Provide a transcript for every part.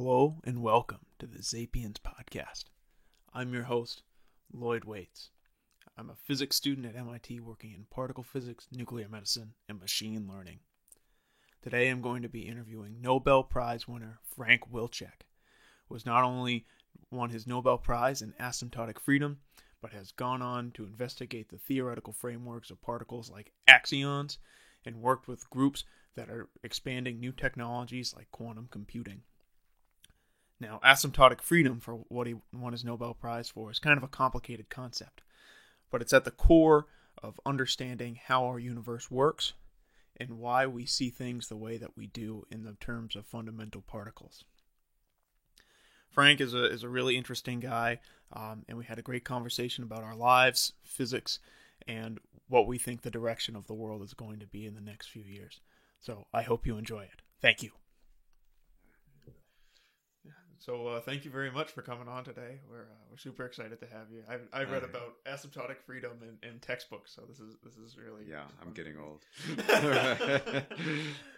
Hello and welcome to the Xapiens podcast. I'm your host, Loyd Waites. I'm a physics student at MIT working in particle physics, nuclear medicine, and machine learning. Today I'm going to be interviewing Nobel Prize winner Frank Wilczek, who has not only won his Nobel Prize in asymptotic freedom, but has gone on to investigate the theoretical frameworks of particles like axions and worked with groups that are expanding new technologies like quantum computing. Now, asymptotic freedom, for what he won his Nobel Prize for, is kind of a complicated concept, but it's at the core of understanding how our universe works and why we see things the way that we do in the terms of fundamental particles. Frank is a, is a really interesting guy, um, and we had a great conversation about our lives, physics, and what we think the direction of the world is going to be in the next few years. So I hope you enjoy it. Thank you. So uh, thank you very much for coming on today. We're uh, we're super excited to have you. I've, I've read about asymptotic freedom in, in textbooks, so this is this is really Yeah, I'm getting old.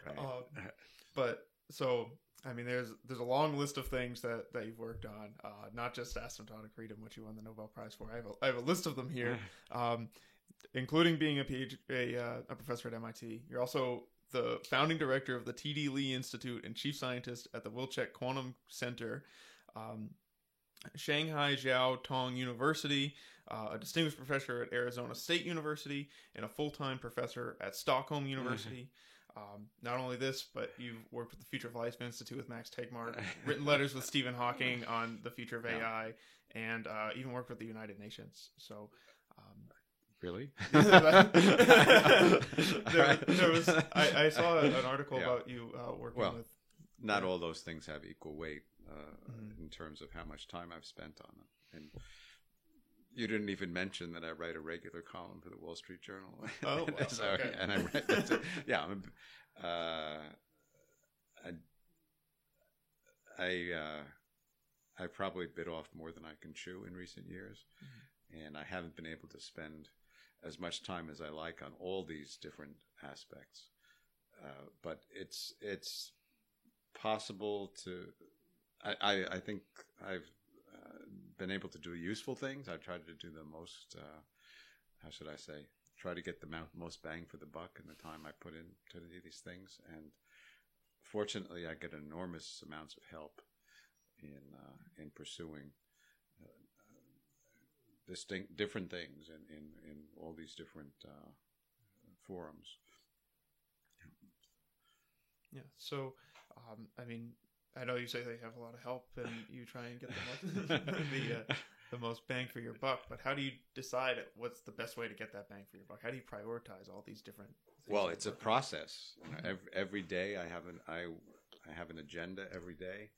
Right. Um, but so I mean, there's there's a long list of things that, that you've worked on, uh, not just asymptotic freedom, which you won the Nobel Prize for. I have a, I have a list of them here, um, including being a PhD, a, uh, a professor at MIT. You're also the founding director of the T.D. Lee Institute and chief scientist at the Wilczek Quantum Center, um, Shanghai Jiao Tong University, uh, a distinguished professor at Arizona State University, and a full-time professor at Stockholm University. Um, not only this, but you've worked with the Future of Life Institute with Max Tegmark, written letters with Stephen Hawking on the future of Yeah. AI, and uh, even worked with the United Nations. So, um, really? there, there was I, I saw an article Yeah. about you uh, working Well, with. Not all those things have equal weight uh, Mhm. in terms of how much time I've spent on them. And you didn't even mention that I write a regular column for the Wall Street Journal. Oh, well, so, okay. and I read that's it. yeah, I'm a, uh, I I uh, I probably bit off more than I can chew in recent years, and I haven't been able to spend as much time as I like on all these different aspects. Uh, but it's it's possible to. I, I, I think I've uh, been able to do useful things. I tried to do the most. Uh, how should I say? Try to get the most bang for the buck in the time I put into these things, and fortunately, I get enormous amounts of help in uh, in pursuing uh, distinct different things in, in, in all these different uh, forums. Yeah. So, um, I mean, I know you say they have a lot of help, and you try and get the most, the, uh, the most bang for your buck. But how do you decide what's the best way to get that bang for your buck? How do you prioritize all these different? things Well, it's a process. You know, every, every day I have an I I have an agenda every day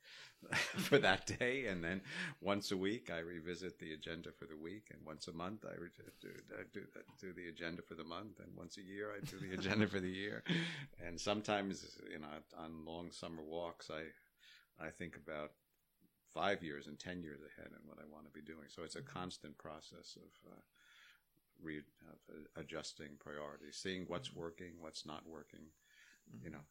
for that day, and then once a week I revisit the agenda for the week, and once a month I, re- do, I do do the agenda for the month, and once a year I do the agenda for the year, and sometimes you know on long summer walks I I think about five years and ten years ahead and what I want to be doing. So it's a constant process of. Uh, re- uh, adjusting priorities, seeing what's working, what's not working, you know.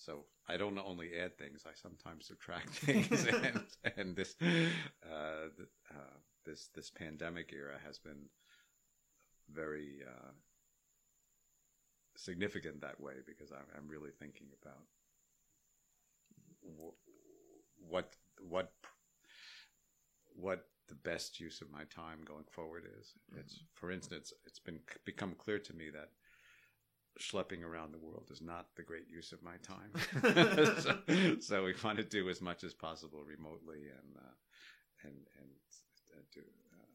So I don't only add things; I sometimes subtract things, and, and this uh, uh, this this pandemic era has been very uh, significant that way because I'm, I'm really thinking about wh- what what what the best use of my time going forward is. It's, for instance, it's been become clear to me that schlepping around the world is not the great use of my time. so, so we want to do as much as possible remotely and uh, and and uh, do uh,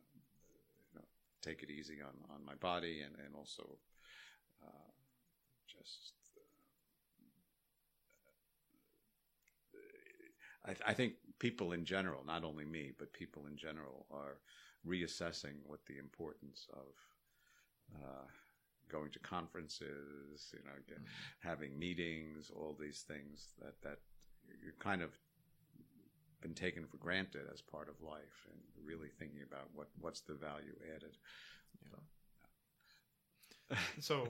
you know take it easy on on my body and and also uh, just. uh, I, I think people in general, not only me, but people in general, are reassessing what the importance of uh, going to conferences, you know, get, having meetings, all these things that that you kind of been taken for granted as part of life, and really thinking about what what's the value added. So,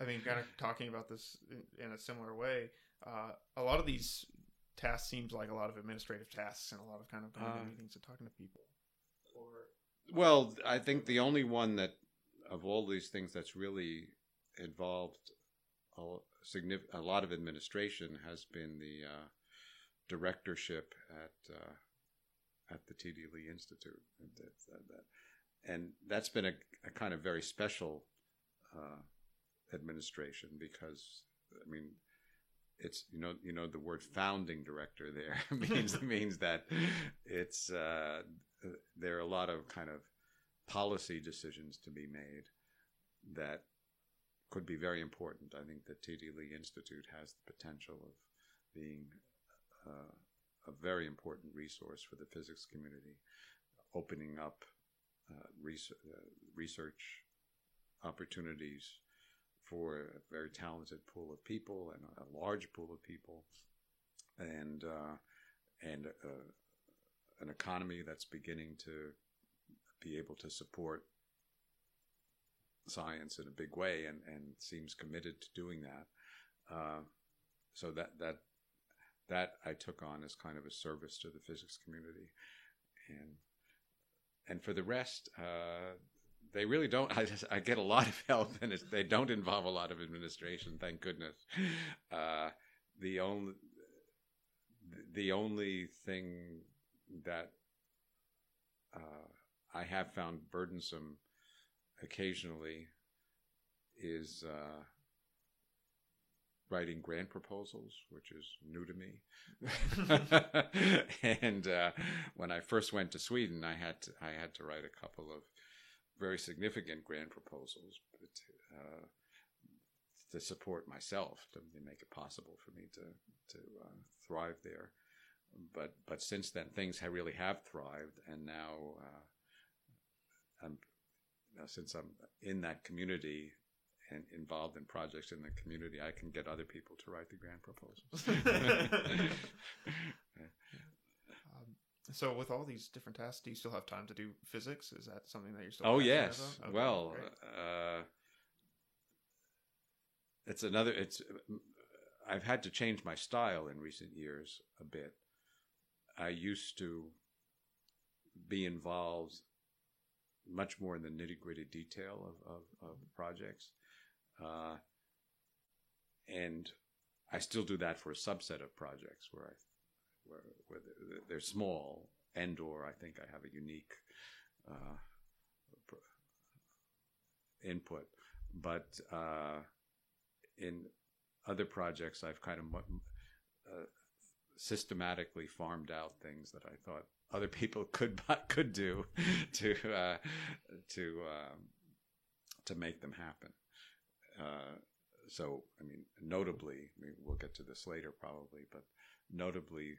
I mean, kind of talking about this in, in a similar way, uh, a lot of these tasks seems like a lot of administrative tasks and a lot of kind of going to Uh, meetings and talking to people. Or Well, I think the only one that of all these things that's really involved a, a lot of administration has been the uh, directorship at uh, at the T.D. Lee Institute, and, that- that- and that's been a, a kind of very special uh, administration because I mean it's you know you know the word founding director there means means that it's uh, there are a lot of kind of policy decisions to be made that could be very important. I think the T.D. Lee Institute has the potential of being uh, a very important resource for the physics community, opening up uh, research, uh, research opportunities for a very talented pool of people and a large pool of people, and uh, and uh, an economy that's beginning to be able to support science in a big way and, and seems committed to doing that. Uh, so that that that I took on as kind of a service to the physics community, and and for the rest, uh, they really don't. I just I get a lot of help, and they don't involve a lot of administration. Thank goodness. Uh, the only the only thing that uh, I have found burdensome occasionally is uh, writing grant proposals, which is new to me. and uh, when I first went to Sweden, I had to, I had to write a couple of very significant grant proposals but, uh, to support myself to make it possible for me to to uh, thrive there. But but since then, things have really have thrived, and now uh, now, since I'm in that community and involved in projects in the community, I can get other people to write the grant proposals. um, so, with all these different tasks, do you still have time to do physics? Is that something that you're still? oh yes. Okay, well, uh, it's another. It's I've had to change my style in recent years a bit. I used to be involved much more in the nitty gritty detail of, of, of projects. Uh, and I still do that for a subset of projects where I, where, where they're, they're small and or I think I have a unique, uh, input. But, uh, in other projects, I've kind of, uh, systematically farmed out things that I thought other people could could do to uh, to um, to make them happen. Uh, so, I mean, notably, I mean, we'll get to this later probably, but notably,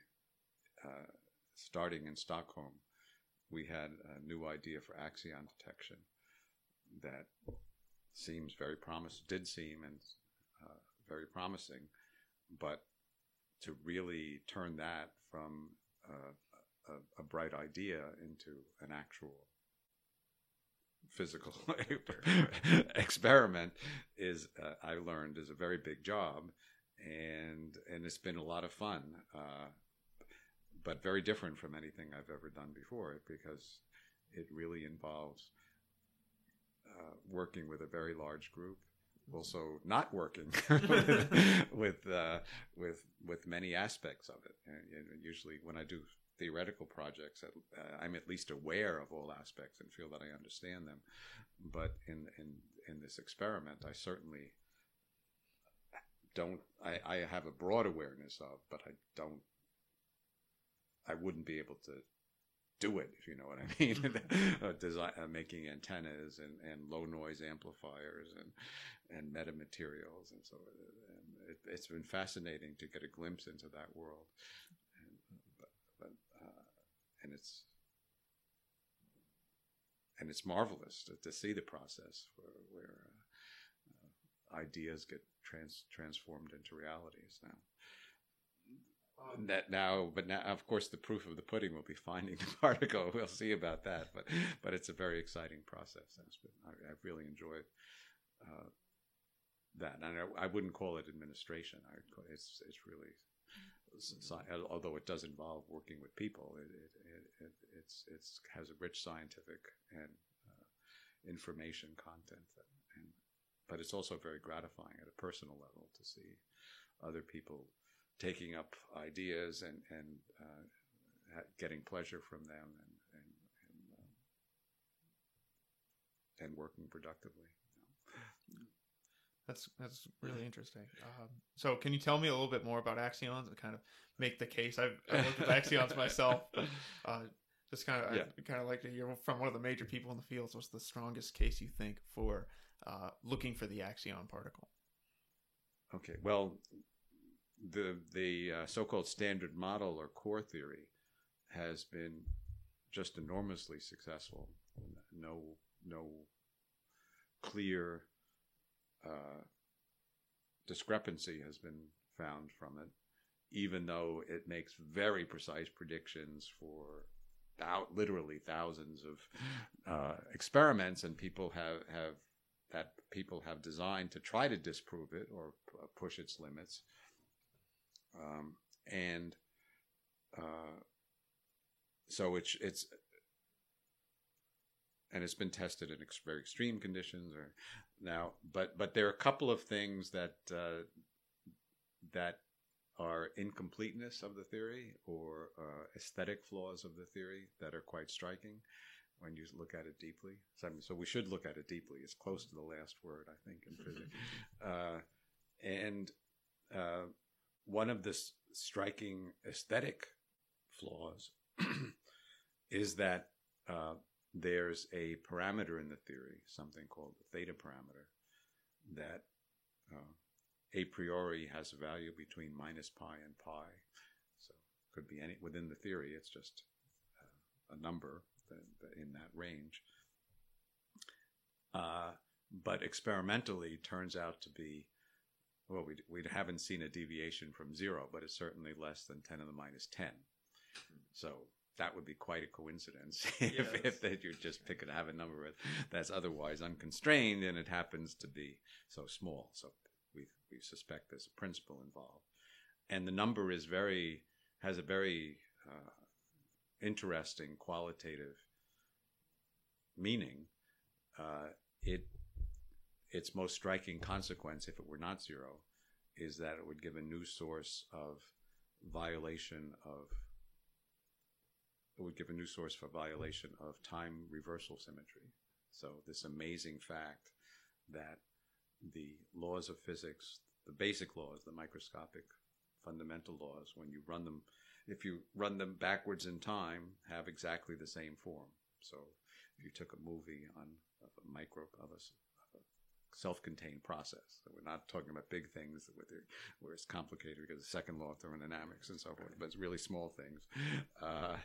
uh, starting in Stockholm, we had a new idea for axion detection that seems very promising, did seem and uh, very promising, but to really turn that from uh, a, a, bright idea into an actual physical experiment is uh, I learned is a very big job, and and it's been a lot of fun, uh, but very different from anything I've ever done before because it really involves uh, working with a very large group also not working with with, uh, with with many aspects of it. And, usually, when I do theoretical projects, uh, I'm at least aware of all aspects and feel that I understand them. But in in in this experiment, I certainly don't. I, I have a broad awareness of, but I don't. I wouldn't be able to do it, if you know what I mean. uh, design, uh, making antennas and, and low noise amplifiers and and metamaterials and so and it, has been fascinating to get a glimpse into that world. And, but, but uh, and it's and it's marvelous to, to see the process where, where uh, ideas get trans, transformed into realities now. Um, that now, but now, of course, the proof of the pudding will be finding the particle. We'll see about that, but but it's a very exciting process. I, have really enjoyed uh, that, and I, I, wouldn't call it administration. I it's it's really although it does involve working with people, it, it, it, it it's it's has a rich scientific and uh, information content, that, and but it's also very gratifying at a personal level to see other people taking up ideas and and uh, getting pleasure from them and and and, um, and working productively. That's that's really interesting. Um, so, can you tell me a little bit more about axions and kind of make the case? I've, I've looked at axions myself. Uh, just kind of, yeah. I kind of like to hear from one of the major people in the field. What's the strongest case you think for uh, looking for the axion particle? Okay, well, the the uh, so-called standard model or core theory has been just enormously successful. No no clear uh, discrepancy has been found from it, even though it makes very precise predictions for thou- literally thousands of uh, experiments, and people have, have that people have designed to try to disprove it or p- push its limits. Um, and uh, so it's it's and it's been tested in ex- very extreme conditions or now but but there are a couple of things that uh, that are incompleteness of the theory or uh, aesthetic flaws of the theory that are quite striking when you look at it deeply. So, I mean, so we should look at it deeply. It's close to the last word, I think, in physics. Uh, and uh, one of the s- striking aesthetic flaws is that uh, there's a parameter in the theory, something called the theta parameter, that uh, a priori has a value between minus pi and pi. So it could be any within the theory. It's just uh, a number that, that in that range. Uh, but experimentally, turns out to be well, we we haven't seen a deviation from zero, but it's certainly less than ten to the minus ten. So that would be quite a coincidence if, yes. if that you just pick and have a number that's otherwise unconstrained and it happens to be so small. So we we suspect there's a principle involved, and the number is very has a very uh, interesting qualitative meaning. Uh, it its most striking consequence, if it were not zero, is that it would give a new source of violation of would give a new source for violation of time reversal symmetry. So this amazing fact that the laws of physics, the basic laws, the microscopic fundamental laws, when you run them, if you run them backwards in time, have exactly the same form. So if you took a movie on a micro of a self-contained process. So we're not talking about big things where it's complicated because the second law of thermodynamics and so forth, but it's really small things uh,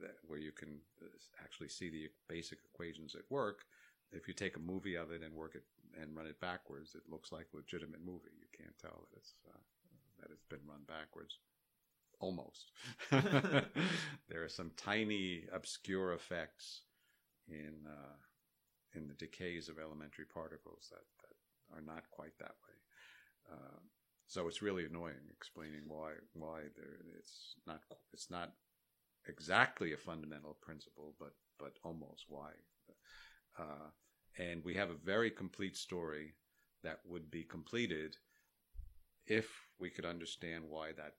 that, where you can uh, actually see the basic equations at work. If you take a movie of it and work it and run it backwards, it looks like a legitimate movie. You can't tell that it's uh, that it's been run backwards. Almost. there are some tiny obscure effects in uh, in the decays of elementary particles that, that are not quite that way. Uh, so it's really annoying explaining why why there it's not it's not exactly a fundamental principle, but but almost why. Uh, and we have a very complete story that would be completed if we could understand why that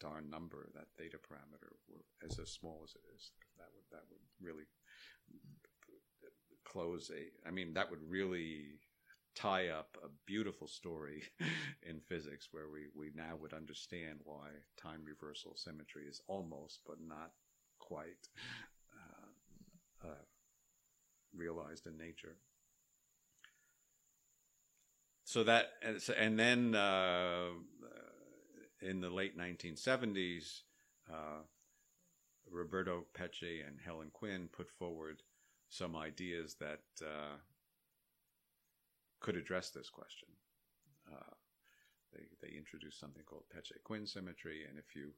darn number, that theta parameter, were as as small as it is. That would that would really close a. I mean, that would really tie up a beautiful story in physics where we, we now would understand why time reversal symmetry is almost but not quite uh, uh, realized in nature. So that and then uh, in the late 1970s, uh, Roberto Peccei and Helen Quinn put forward some ideas that uh, could address this question. Uh, they, they introduced something called Peccei-Quinn symmetry, and if you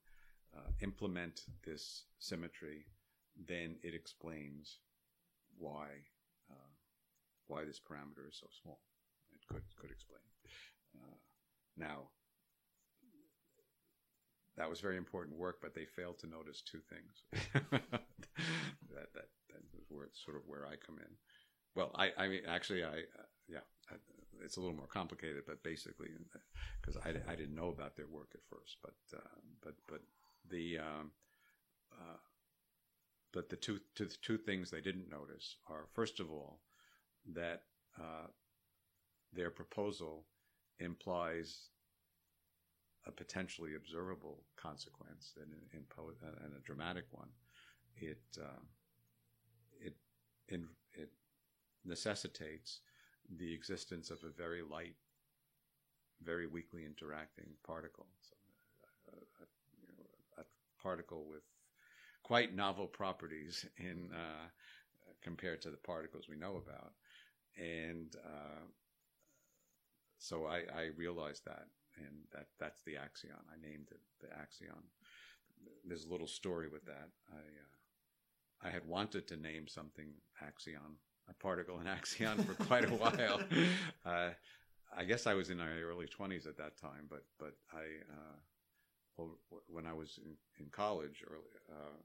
uh, implement this symmetry, then it explains why uh, why this parameter is so small. It could could explain. Uh, now, that was very important work, but they failed to notice two things. that, that that was where sort of where I come in. Well, I I mean actually I uh, yeah I, it's a little more complicated, but basically because I, I didn't know about their work at first, but uh, but but the um, uh, but the two things they didn't notice are first of all that uh, their proposal implies a potentially observable consequence and, po- and a dramatic one. It it in, it necessitates the existence of a very light, very weakly interacting particle. So a, a, you know, a particle with quite novel properties in uh, compared to the particles we know about, and uh, so I, I, realized that, and that that's the axion. I named it the axion. There's a little story with that. I uh, I had wanted to name something axion a particle in Axion for quite a while. Uh, I guess I was in my early 20s at that time, but but I uh, well, when I was in, in college early, uh,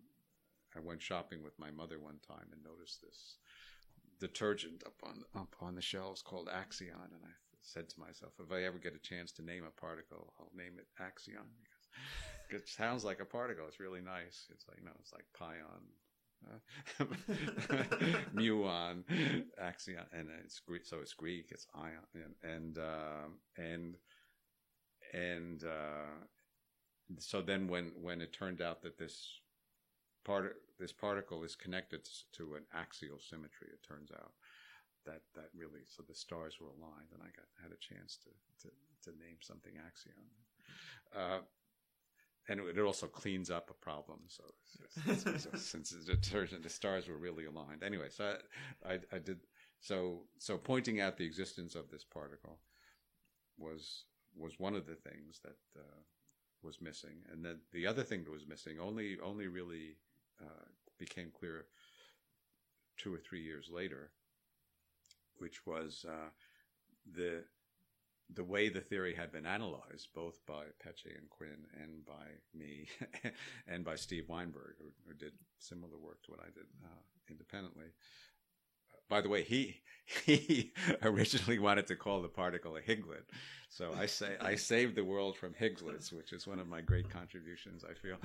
I went shopping with my mother one time and noticed this detergent up on up on the shelves called Axion, and I said to myself, if I ever get a chance to name a particle, I'll name it Axion because it sounds like a particle. It's really nice. It's like you know, it's like pion, muon, axion, and it's Greek. So it's Greek. It's ion, and and uh, and, and uh, so then when when it turned out that this part this particle is connected to an axial symmetry, it turns out that that really so the stars were aligned, and I got had a chance to to, to name something axion. Uh, and it also cleans up a problem. So, so, so since the detergent, the stars were really aligned. Anyway, so I, I, I, did so. So pointing out the existence of this particle was was one of the things that uh, was missing, and then the other thing that was missing only only really uh, became clear two or three years later, which was uh, the the way the theory had been analyzed, both by Peccei and Quinn and by me and by Steve Weinberg, who, who, did similar work to what I did uh, independently. By the way, he he originally wanted to call the particle a Higglet, so I say I saved the world from Higgslets, which is one of my great contributions. I feel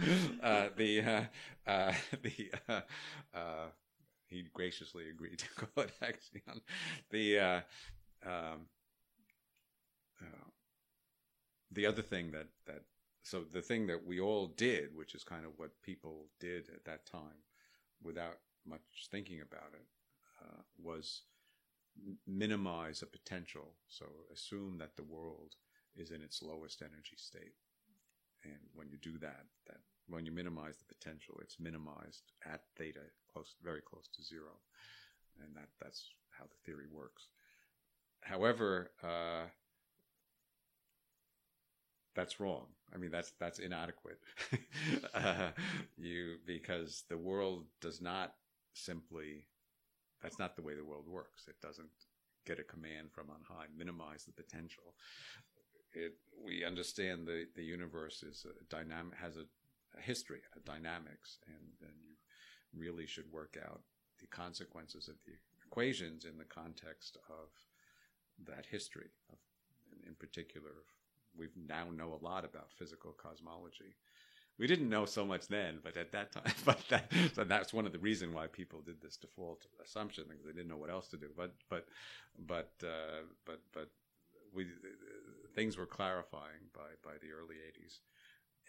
uh, the uh, uh the uh, uh, he graciously agreed to call it Axion. The um, uh, the other thing that that so the thing that we all did, which is kind of what people did at that time, without much thinking about it, uh, was minimize a potential. So assume that the world is in its lowest energy state, and when you do that, that when you minimize the potential, it's minimized at theta, close, very close to zero, and that that's how the theory works. However, uh, that's wrong. I mean, that's that's inadequate. uh, you because the world does not simply. That's not the way the world works. It doesn't get a command from on high, minimize the potential. It we understand the the universe is a dynamic has a, a history, a dynamics, and then you really should work out the consequences of the equations in the context of that history, of, in particular we now know a lot about physical cosmology. We didn't know so much then, but at that time, but that, so that's one of the reasons why people did this default assumption because they didn't know what else to do. But but but uh, but but we things were clarifying by by the early '80s,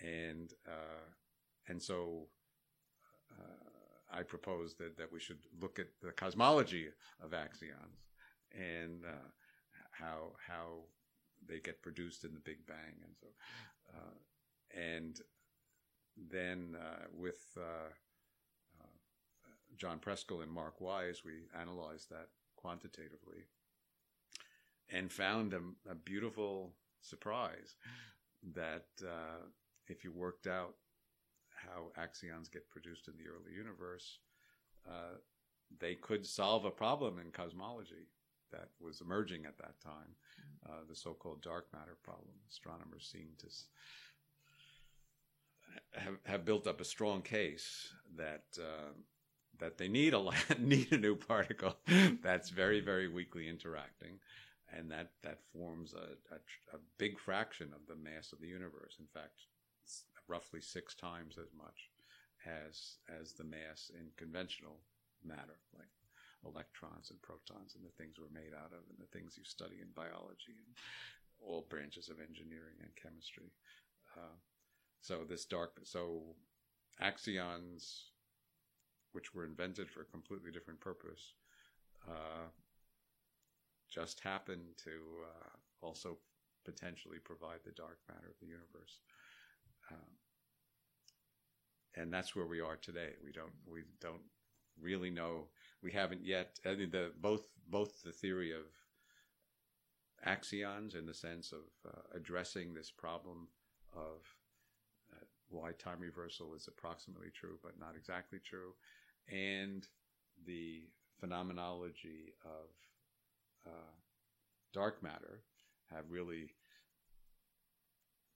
and uh, and so uh, I proposed that that we should look at the cosmology of axions and uh, how how they get produced in the Big Bang, and so uh, and then uh, with uh, uh, John Preskill and Mark Wise, we analyzed that quantitatively and found a, a beautiful surprise that uh, if you worked out how axions get produced in the early universe, they could solve a problem in cosmology that was emerging at that time uh, the so-called dark matter problem. Astronomers seem to have, have built up a strong case that uh, that they need a need a new particle that's very very weakly interacting, and that that forms a, a, a big fraction of the mass of the universe. In fact, roughly six times as much as as the mass in conventional matter, like electrons and protons and the things we're made out of and the things you study in biology and all branches of engineering and chemistry. Uh, so this dark, so axions, which were invented for a completely different purpose, uh, just happen to uh, also potentially provide the dark matter of the universe. Um, and that's where we are today. We don't we don't really know. We haven't yet. I mean, the both both the theory of axions in the sense of uh, addressing this problem of uh, why time reversal is approximately true but not exactly true, and the phenomenology of uh, dark matter have really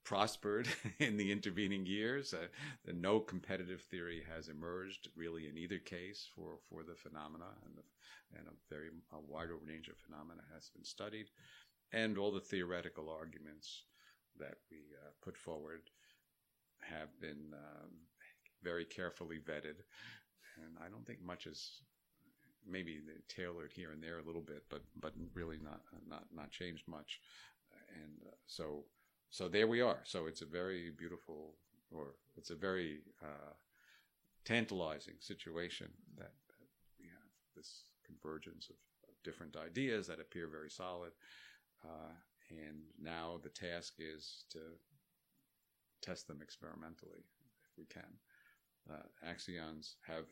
prospered in the intervening years. Uh, no competitive theory has emerged really in either case for, for the phenomena, and, the, and a very a wider range of phenomena has been studied. And all the theoretical arguments that we uh, put forward have been um, very carefully vetted. And I don't think much is maybe tailored here and there a little bit, but but really not not not changed much. And uh, so so there we are. So it's a very beautiful, or it's a very uh, tantalizing situation that, that, we have this convergence of, of, different ideas that appear very solid. Uh, and now the task is to test them experimentally if we can. Uh, axions have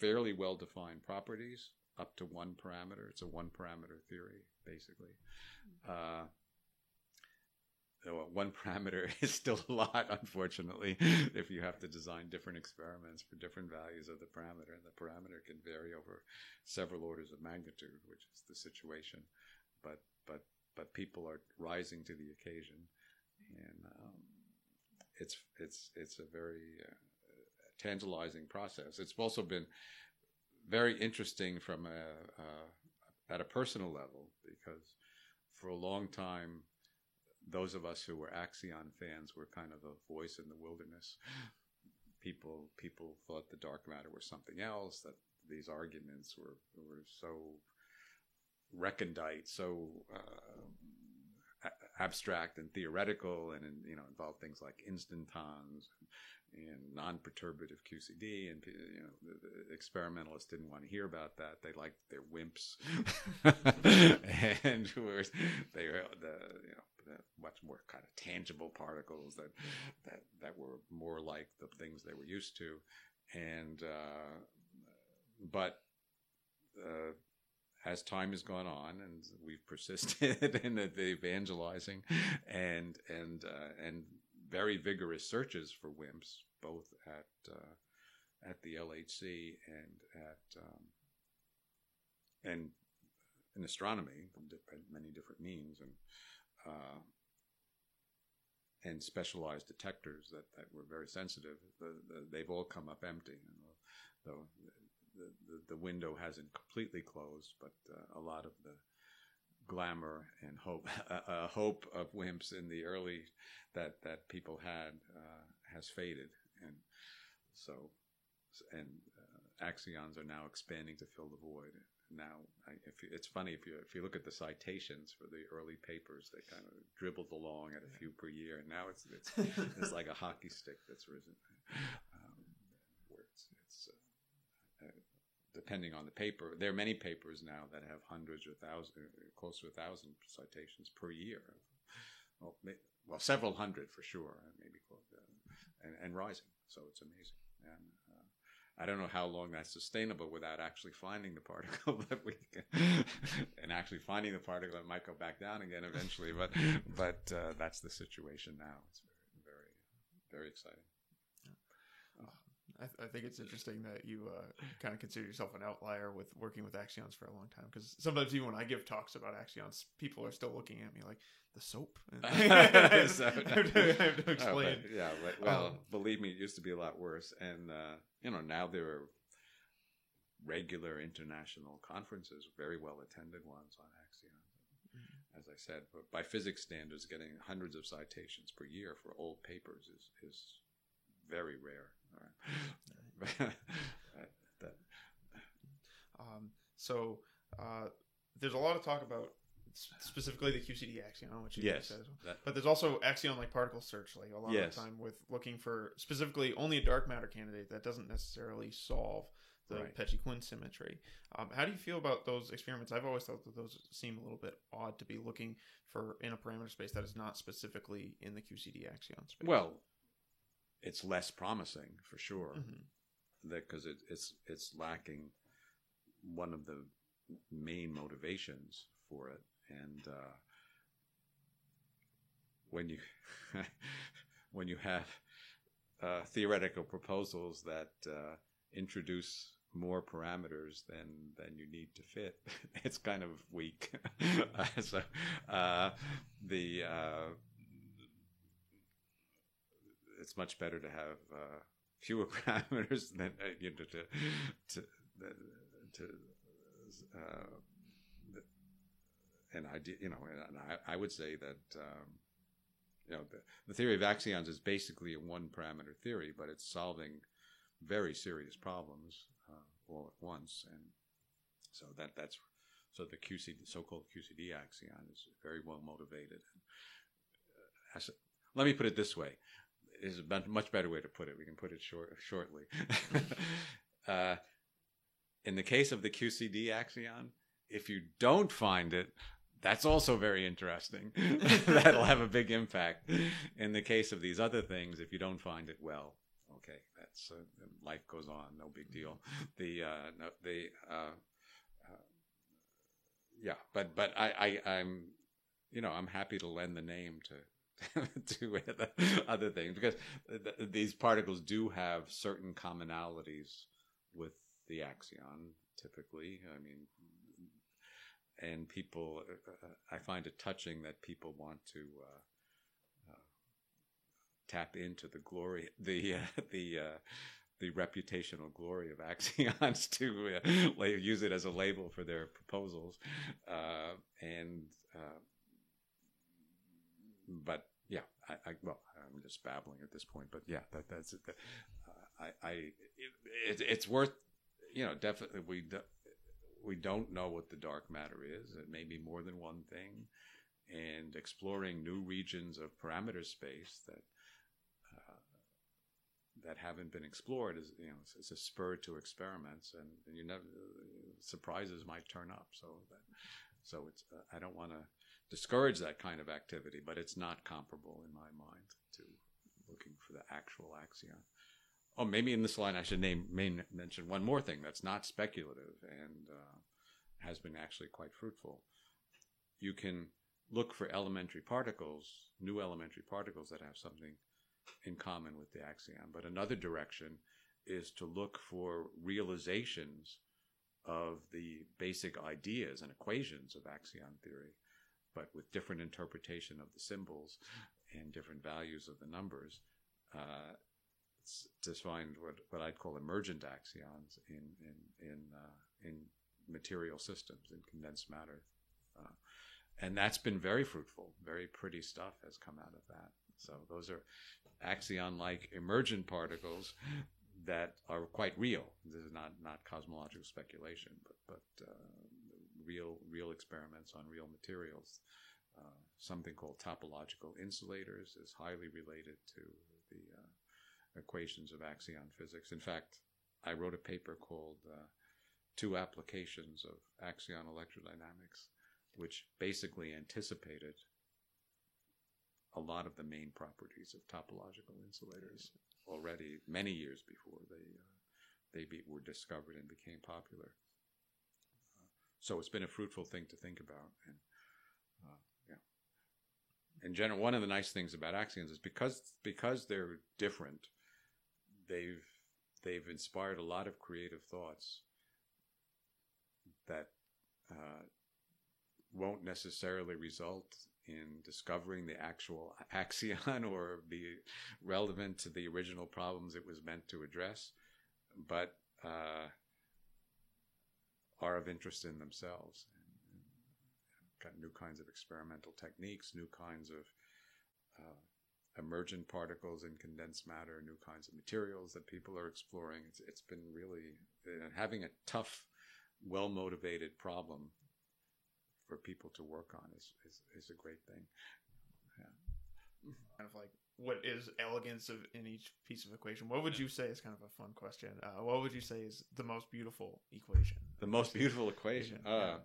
fairly well defined properties up to one parameter. It's a one parameter theory, basically. Uh, one parameter is still a lot, unfortunately, if you have to design different experiments for different values of the parameter. And the parameter can vary over several orders of magnitude, which is the situation. But, but, but people are rising to the occasion. And um, it's, it's, it's a very uh, tantalizing process. It's also been very interesting from a, uh, at a personal level because for a long time, those of us who were Axion fans were kind of a voice in the wilderness. People people thought the dark matter was something else. That these arguments were were so recondite, so uh, abstract and theoretical, and you know involved things like instantons and non-perturbative QCD, and you know the, the, experimentalists didn't want to hear about that. They liked their WIMPs, and were, they were the you know much more kind of tangible particles that that that were more like the things they were used to, and uh, but uh, as time has gone on and we've persisted in the, evangelizing and and uh, and very vigorous searches for WIMPs, both at uh, at the LHC and at um, and in astronomy, many different means, and uh, and specialized detectors that, that were very sensitive. The, the, they've all come up empty. And the, the, the, window hasn't completely closed, but uh, a lot of the glamour and hope uh, hope of WIMPs in the early that that people had uh, has faded, and so and uh, axions are now expanding to fill the void now. I, if you, it's funny if you if you look at the citations for the early papers, they kind of dribbled along at a few per year, and now it's it's it's like a hockey stick that's risen. Um, where it's, it's uh, uh, depending on the paper, there are many papers now that have hundreds or thousands, close to a thousand citations per year. Well, well, several hundred for sure, maybe close, uh, and, and rising. So it's amazing. And I don't know how long that's sustainable without actually finding the particle that we can, and actually finding the particle that might go back down again eventually. But but uh, that's the situation now. It's very very very exciting. Oh, I, th- I think it's interesting that you uh, kind of consider yourself an outlier with working with axions for a long time. Because sometimes even when I give talks about axions, people are still looking at me like the soap. I have So- to- I have to- I have to Oh, explain. but, yeah, but, well, Um, believe me, it used to be a lot worse. And, uh, you know, now there are regular international conferences, very well attended ones on Axion. Mm-hmm. As I said, but by physics standards, getting hundreds of citations per year for old papers is, is very rare. All right. that, Um, so uh, there's a lot of talk about specifically the QCD axion, which you yes. said as well. That, But there's also axion like particle search, like a lot Yes. of the time with looking for specifically only a dark matter candidate that doesn't necessarily solve the Right. Peccei-Quinn symmetry. Um, how do you feel about those experiments? I've always thought that those seem a little bit odd to be looking for in a parameter space that is not specifically in the QCD axion space. well, it's less promising for sure. Mhm. that because it, it's it's lacking one of the main motivations for it, and uh, when you when you have uh, theoretical proposals that uh, introduce more parameters than than you need to fit, it's kind of weak. So uh, the uh, it's much better to have uh, fewer parameters than uh, you know to to to uh, and I you know and I, I would say that um, you know the, the theory of axions is basically a one parameter theory, but it's solving very serious problems uh, all at once, and so that that's so the QCD so-called QCD axion is very well motivated. Uh, let me put it this way: is a much- better way to put it. We can put it short, shortly. uh, in the case of the QCD axion, if you don't find it, that's also very interesting. That'll have a big impact. In the case of these other things, if you don't find it, well, okay, that's uh, life goes on. No big deal. The uh, no, the uh, uh, yeah, but but I, I I'm you know I'm happy to lend the name to to other things because th- these particles do have certain commonalities with the axion typically. I mean and people uh, i find it touching that people want to uh, uh, tap into the glory the uh, the uh, the reputational glory of axions to uh, use it as a label for their proposals. Uh, and uh, but I, I well, I'm just babbling at this point, but yeah, that that's it. Uh, I, I it, it's worth, you know, definitely we do, we don't know what the dark matter is. It may be more than one thing, and exploring new regions of parameter space that. Uh, that haven't been explored is you know it's, it's a spur to experiments and, and you never surprises might turn up so that so it's uh, I don't want to discourage that kind of activity, but it's not comparable in my mind to looking for the actual axion. Oh, maybe in this line I should name mention one more thing that's not speculative and uh, has been actually quite fruitful. You can look for elementary particles, new elementary particles that have something in common with the axion. But another direction is to look for realizations of the basic ideas and equations of axion theory, but with different interpretation of the symbols and different values of the numbers. Uh, find what, what I'd call emergent axions in in in, uh, in material systems in condensed matter, uh, and that's been very fruitful. Very pretty stuff has come out of that. So those are axion-like emergent particles that are quite real. This is not not cosmological speculation, but but uh, real real experiments on real materials. Uh, something called topological insulators is highly related to the uh, equations of axion physics. In fact, I wrote a paper called uh, Two Applications of Axion Electrodynamics, which basically anticipated a lot of the main properties of topological insulators already many years before they uh, they be, were discovered and became popular. So it's been a fruitful thing to think about, and uh, yeah. In general, one of the nice things about axions is because because they're different, they've they've inspired a lot of creative thoughts that uh, won't necessarily result in discovering the actual axion or be relevant to the original problems it was meant to address, but uh, are of interest in themselves. And, and got new kinds of experimental techniques, new kinds of uh, emergent particles in condensed matter, new kinds of materials that people are exploring. It's, it's been really uh, having a tough, well motivated problem for people to work on is, is, is a great thing. Yeah. Kind of like what is elegance of in each piece of equation? What would you say is kind of a fun question? Uh, what would you say is the most beautiful equation? The most beautiful equation. Uh,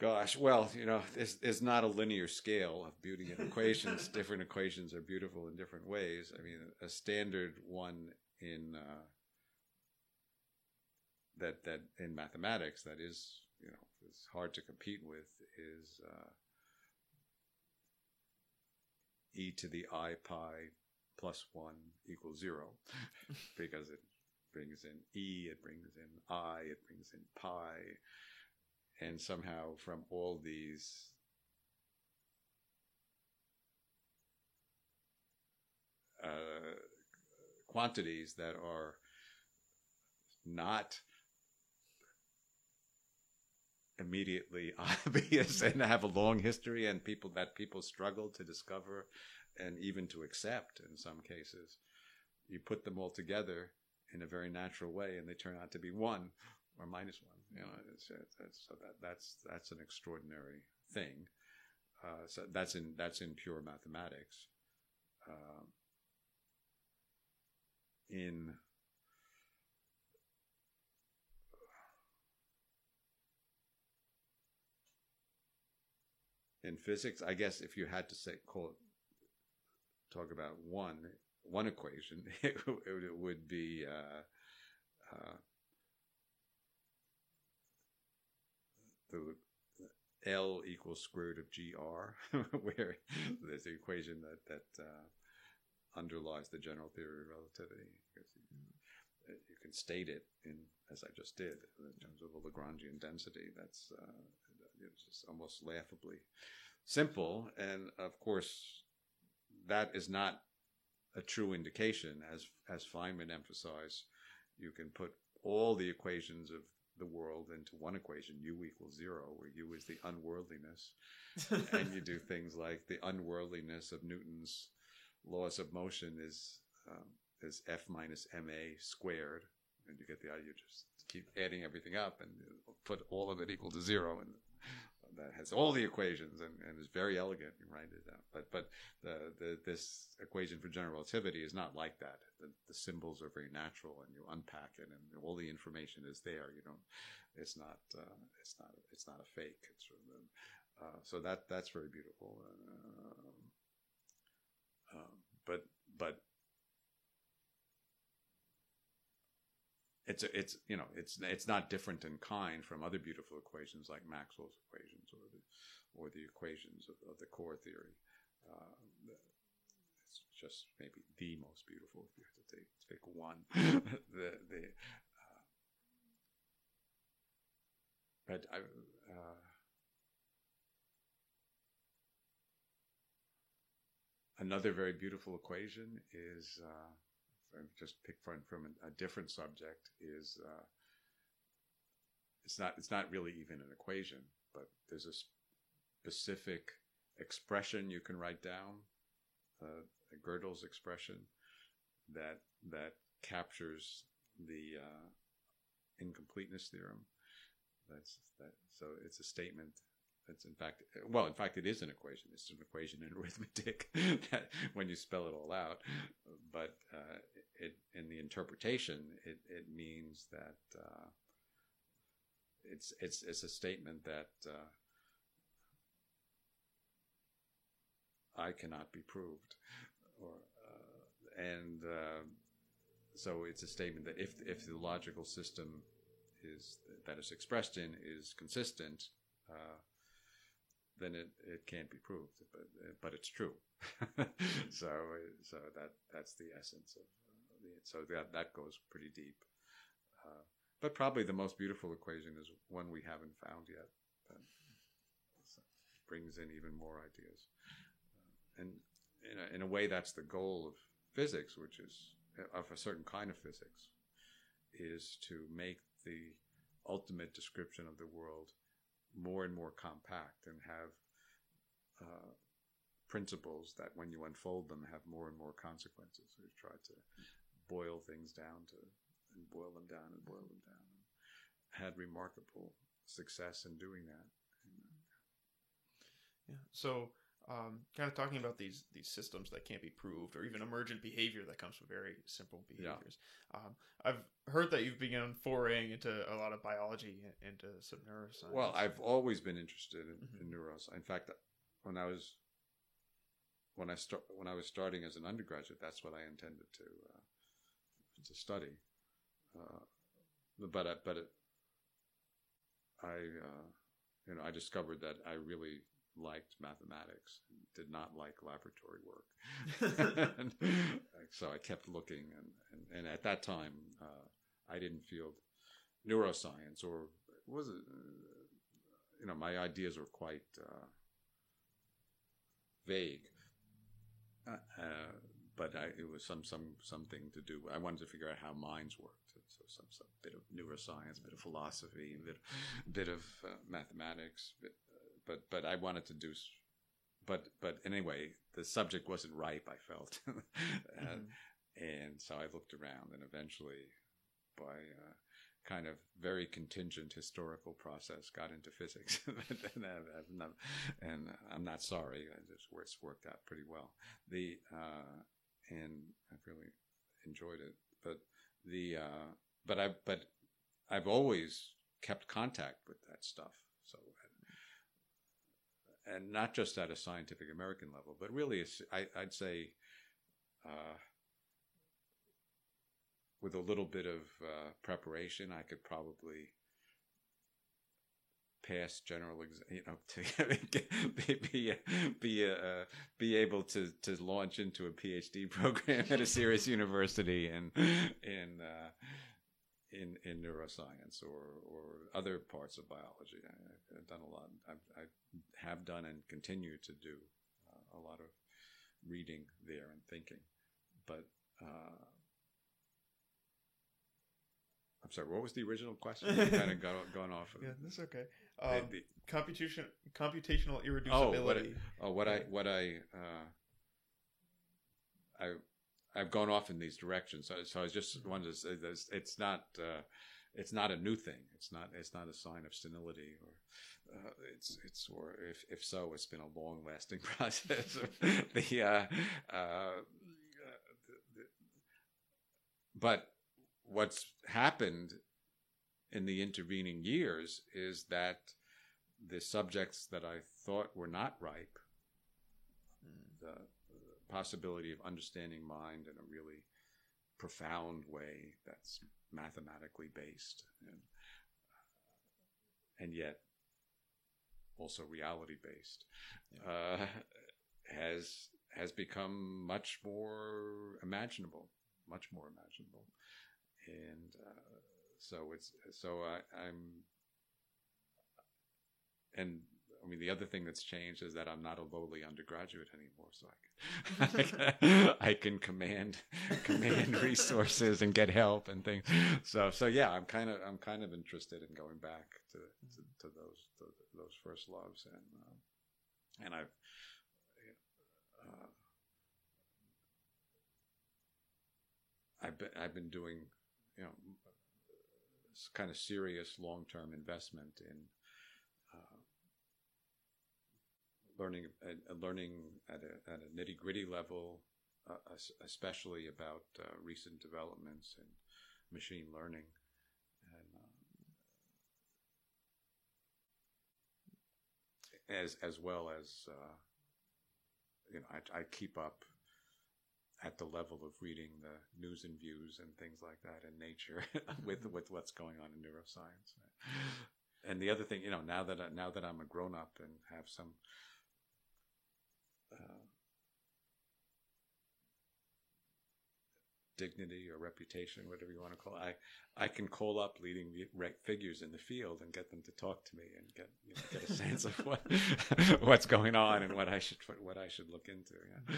Gosh, well, you know, it's, it's not a linear scale of beauty in equations. different equations are beautiful in different ways. I mean, a standard one in uh, that that in mathematics that is you know is hard to compete with is uh, e to the i pi plus one equals zero because it brings in e, it brings in i, it brings in pi. And somehow from all these uh, quantities that are not immediately obvious and have a long history and people that people struggle to discover and even to accept in some cases you put them all together in a very natural way and they turn out to be one or minus one you know, it's, it's, so that that's that's an extraordinary thing. Uh, so that's in that's in pure mathematics. Uh, in in physics, I guess if you had to say call talk about one one equation, it, it would be uh, uh, the L equals square root of GR, where there's the equation that, that uh, underlies the general theory of relativity. You, you, can state it in, as I just did, in terms of a Lagrangian density. That's uh, it's just almost laughably simple. And of course, that is not a true indication, as as Feynman emphasized. You can put all the equations of the world into one equation, u equals zero, where u is the unworldliness. and you do things like the unworldliness of Newton's laws of motion is um, is f minus ma squared, and you get the idea. You just keep adding everything up and put all of it equal to zero, and that has all the equations and, and is very elegant. You write it down, but but the, the this equation for general relativity is not like that. The, the, symbols are very natural, and you unpack it, and all the information is there. You don't. It's not. Uh, it's not. It's not a fake. It's sort of, uh, so that that's very beautiful. Uh, um, but but it's it's you know it's it's not different in kind from other beautiful equations like Maxwell's equations or the or the equations of, of the core theory. Uh, it's just maybe the most beautiful if you have to take take one. the the uh, but I. Uh, another very beautiful equation is uh, just pick one from a different subject is uh, it's not it's not really even an equation, but there's a specific expression you can write down, uh, Gödel's expression that that captures the uh, incompleteness theorem. That's that. So it's a statement it's in fact, well, in fact, it is an equation. It's an equation in arithmetic that when you spell it all out. But uh, it, in the interpretation, it, it means that uh, it's it's it's a statement that uh, I cannot be proved, or uh, and uh, so it's a statement that if if the logical system is that is expressed in is consistent uh, then it, it can't be proved, but but it's true. so so that that's the essence of so that that goes pretty deep. Uh, but probably the most beautiful equation is one we haven't found yet. That brings in even more ideas, uh, and in a, in a way, that's the goal of physics, which is of a certain kind of physics, is to make the ultimate description of the world more and more compact and have uh, principles that, when you unfold them, have more and more consequences. We've tried to boil things down to and boil them down and boil them down. And had remarkable success in doing that. Yeah. So, um, kind of talking about these these systems that can't be proved, or even emergent behavior that comes from very simple behaviors. Yeah. Um, I've heard that you've begun foraying into a lot of biology, into some neuroscience. Well, I've always been interested in, mm-hmm. in neuroscience. In fact, when I was when I start when I was starting as an undergraduate, that's what I intended to uh, to study. Uh, but I, but it, I uh, you know I discovered that I really liked mathematics, did not like laboratory work, and, so I kept looking, and and, and at that time uh, I didn't feel neuroscience or was it uh, you know my ideas were quite uh, vague. Uh, but I, it was some some something to do. I wanted to figure out how minds worked. So some, some bit of neuroscience, a bit of philosophy, a bit bit of uh, mathematics. Bit, uh, but but I wanted to do. But but anyway, the subject wasn't ripe. I felt, and, mm-hmm. and so I looked around, and eventually, by uh, kind of very contingent historical process got into physics and, I've not, and I'm not sorry it's worked out pretty well the uh, and I've really enjoyed it. But the uh, but I but I've always kept contact with that stuff. So and not just at a scientific American level, but really I, would say uh, with a little bit of uh, preparation, I could probably pass general exam, you know, to be be uh, be able to to launch into a PhD program at a serious university in uh, in in neuroscience or or other parts of biology. I, have done a lot. I've, I have done and continue to do uh, a lot of reading there and thinking, but. Uh, I'm sorry. What was the original question? I kind of gone off. Of, yeah, that's okay. Um, the, computation, computational irreducibility. Oh, what I, oh, what I, what I, uh, I, I've gone off in these directions. So, so I just wanted to say this, it's not, uh, it's not a new thing. It's not, it's not a sign of senility or, uh, it's, it's, or if, if so, it's been a long lasting process. the, uh, uh, the, but what's happened in the intervening years is that the subjects that I thought were not ripe, the, possibility of understanding mind in a really profound way that's mathematically based and, and yet also reality based, uh, has has become much more imaginable, much more imaginable, and uh, so it's so I, I'm, and I mean the other thing that's changed is that I'm not a lowly undergraduate anymore, so I can, I can, command command resources and get help and things. So so yeah, I'm kind of I'm kind of interested in going back to to, to those to those first loves and uh, and I've. Uh, I've been I've been doing you know kind of serious long term investment in uh, learning uh, learning at a, at a nitty gritty level, uh, especially about uh, recent developments in machine learning. And, um, as as well as uh, you know, I, I keep up at the level of reading the news and views and things like that in nature with mm-hmm. with what's going on in neuroscience. And the other thing, you know, now that I, now that I'm a grown up and have some uh, dignity or reputation, whatever you want to call it. I, I can call up leading figures in the field and get them to talk to me and get you know, get a sense of what what's going on and what I should what I should look into. Yeah.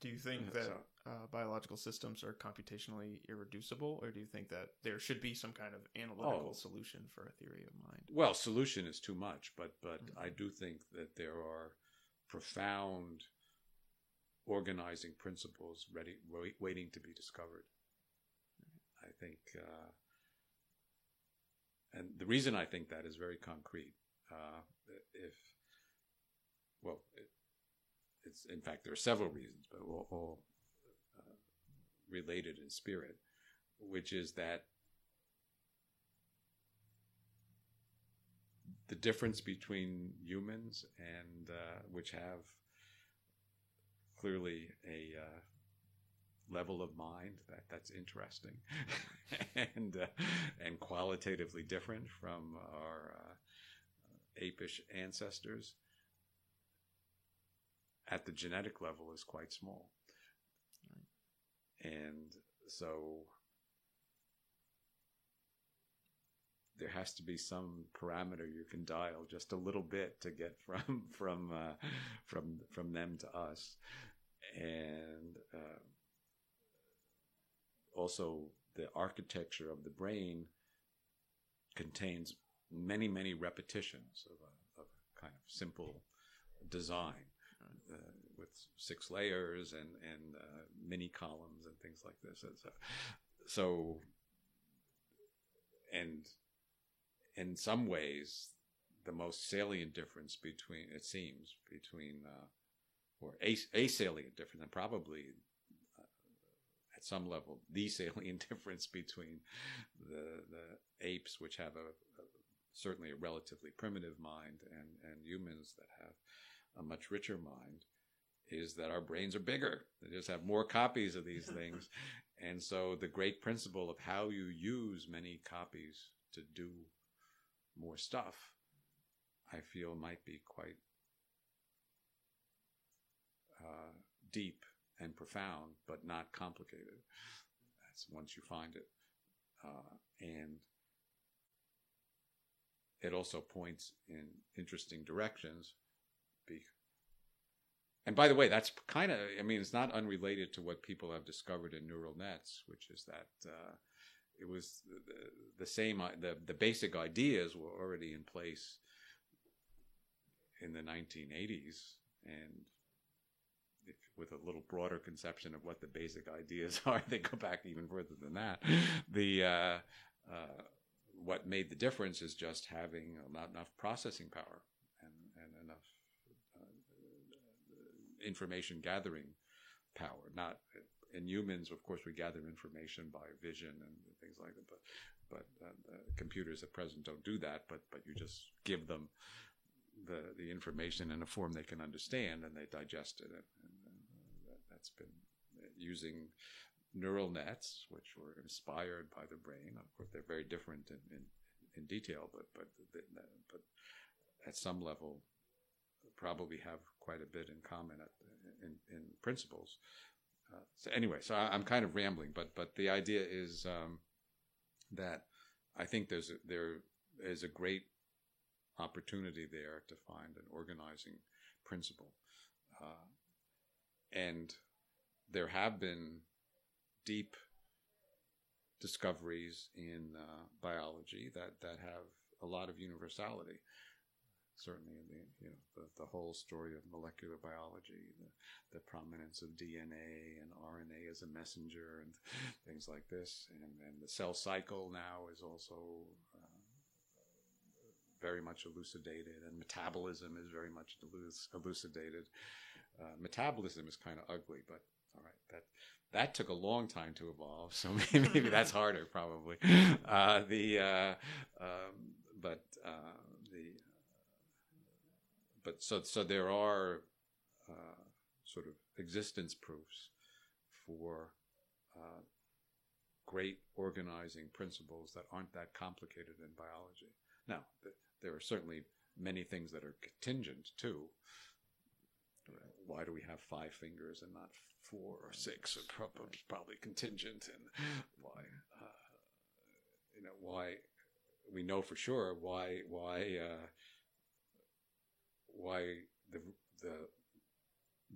Do you think that so, uh, biological systems are computationally irreducible, or do you think that there should be some kind of analytical oh, solution for a theory of mind? Well, solution is too much, but but mm-hmm. I do think that there are profound organizing principles ready wait, waiting to be discovered. I think, uh, and the reason I think that is very concrete. Uh, if well, it's in fact there are several reasons, but all, all uh, related in spirit, which is that the difference between humans and uh, which have clearly a uh, level of mind that that's interesting and uh, and qualitatively different from our uh, apish ancestors at the genetic level is quite small. Right. And so there has to be some parameter you can dial just a little bit to get from from uh, from from them to us, and uh, also the architecture of the brain contains many many repetitions of a, of a kind of simple design six layers and and uh, mini columns and things like this. and So, so, and in some ways, the most salient difference between it seems between uh, or a, a salient difference and probably uh, at some level the salient difference between the the apes which have a, a certainly a relatively primitive mind and and humans that have a much richer mind is that our brains are bigger. They just have more copies of these things. and so the great principle of how you use many copies to do more stuff, I feel might be quite uh, deep and profound, but not complicated. That's once you find it. Uh, and it also points in interesting directions and by the way, that's kind of, I mean, it's not unrelated to what people have discovered in neural nets, which is that uh, it was the, the, same, the, the basic ideas were already in place in the 1980s. And if, with a little broader conception of what the basic ideas are, they go back even further than that. The, uh, uh, what made the difference is just having not enough processing power information gathering power. Not in humans, of course, we gather information by vision and things like that. But but uh, computers at present don't do that. But but you just give them the the information in a form they can understand, and they digest it. And, and, and that's been using neural nets, which were inspired by the brain. Of course, they're very different in, in, in detail, but but but at some level, probably have quite a bit in common at, in, in principles. Uh, so anyway, so I, am kind of rambling, but but the idea is um, that I think there's a, there is a great opportunity there to find an organizing principle, uh, and there have been deep discoveries in uh, biology that that have a lot of universality certainly the you know the, the whole story of molecular biology, the, the prominence of DNA and RNA as a messenger and things like this, and and the cell cycle now is also uh, very much elucidated, and metabolism is very much elucidated. Uh, metabolism is kind of ugly, but all right, that that took a long time to evolve, so maybe, maybe that's harder, probably. Uh, the uh, um, but uh, but so so there are uh, sort of existence proofs for uh, great organizing principles that aren't that complicated in biology. Now, th- there are certainly many things that are contingent too. why do we have five fingers and not four or six? Or probably, probably contingent, and why, uh, you know, why we know for sure why why uh, why the the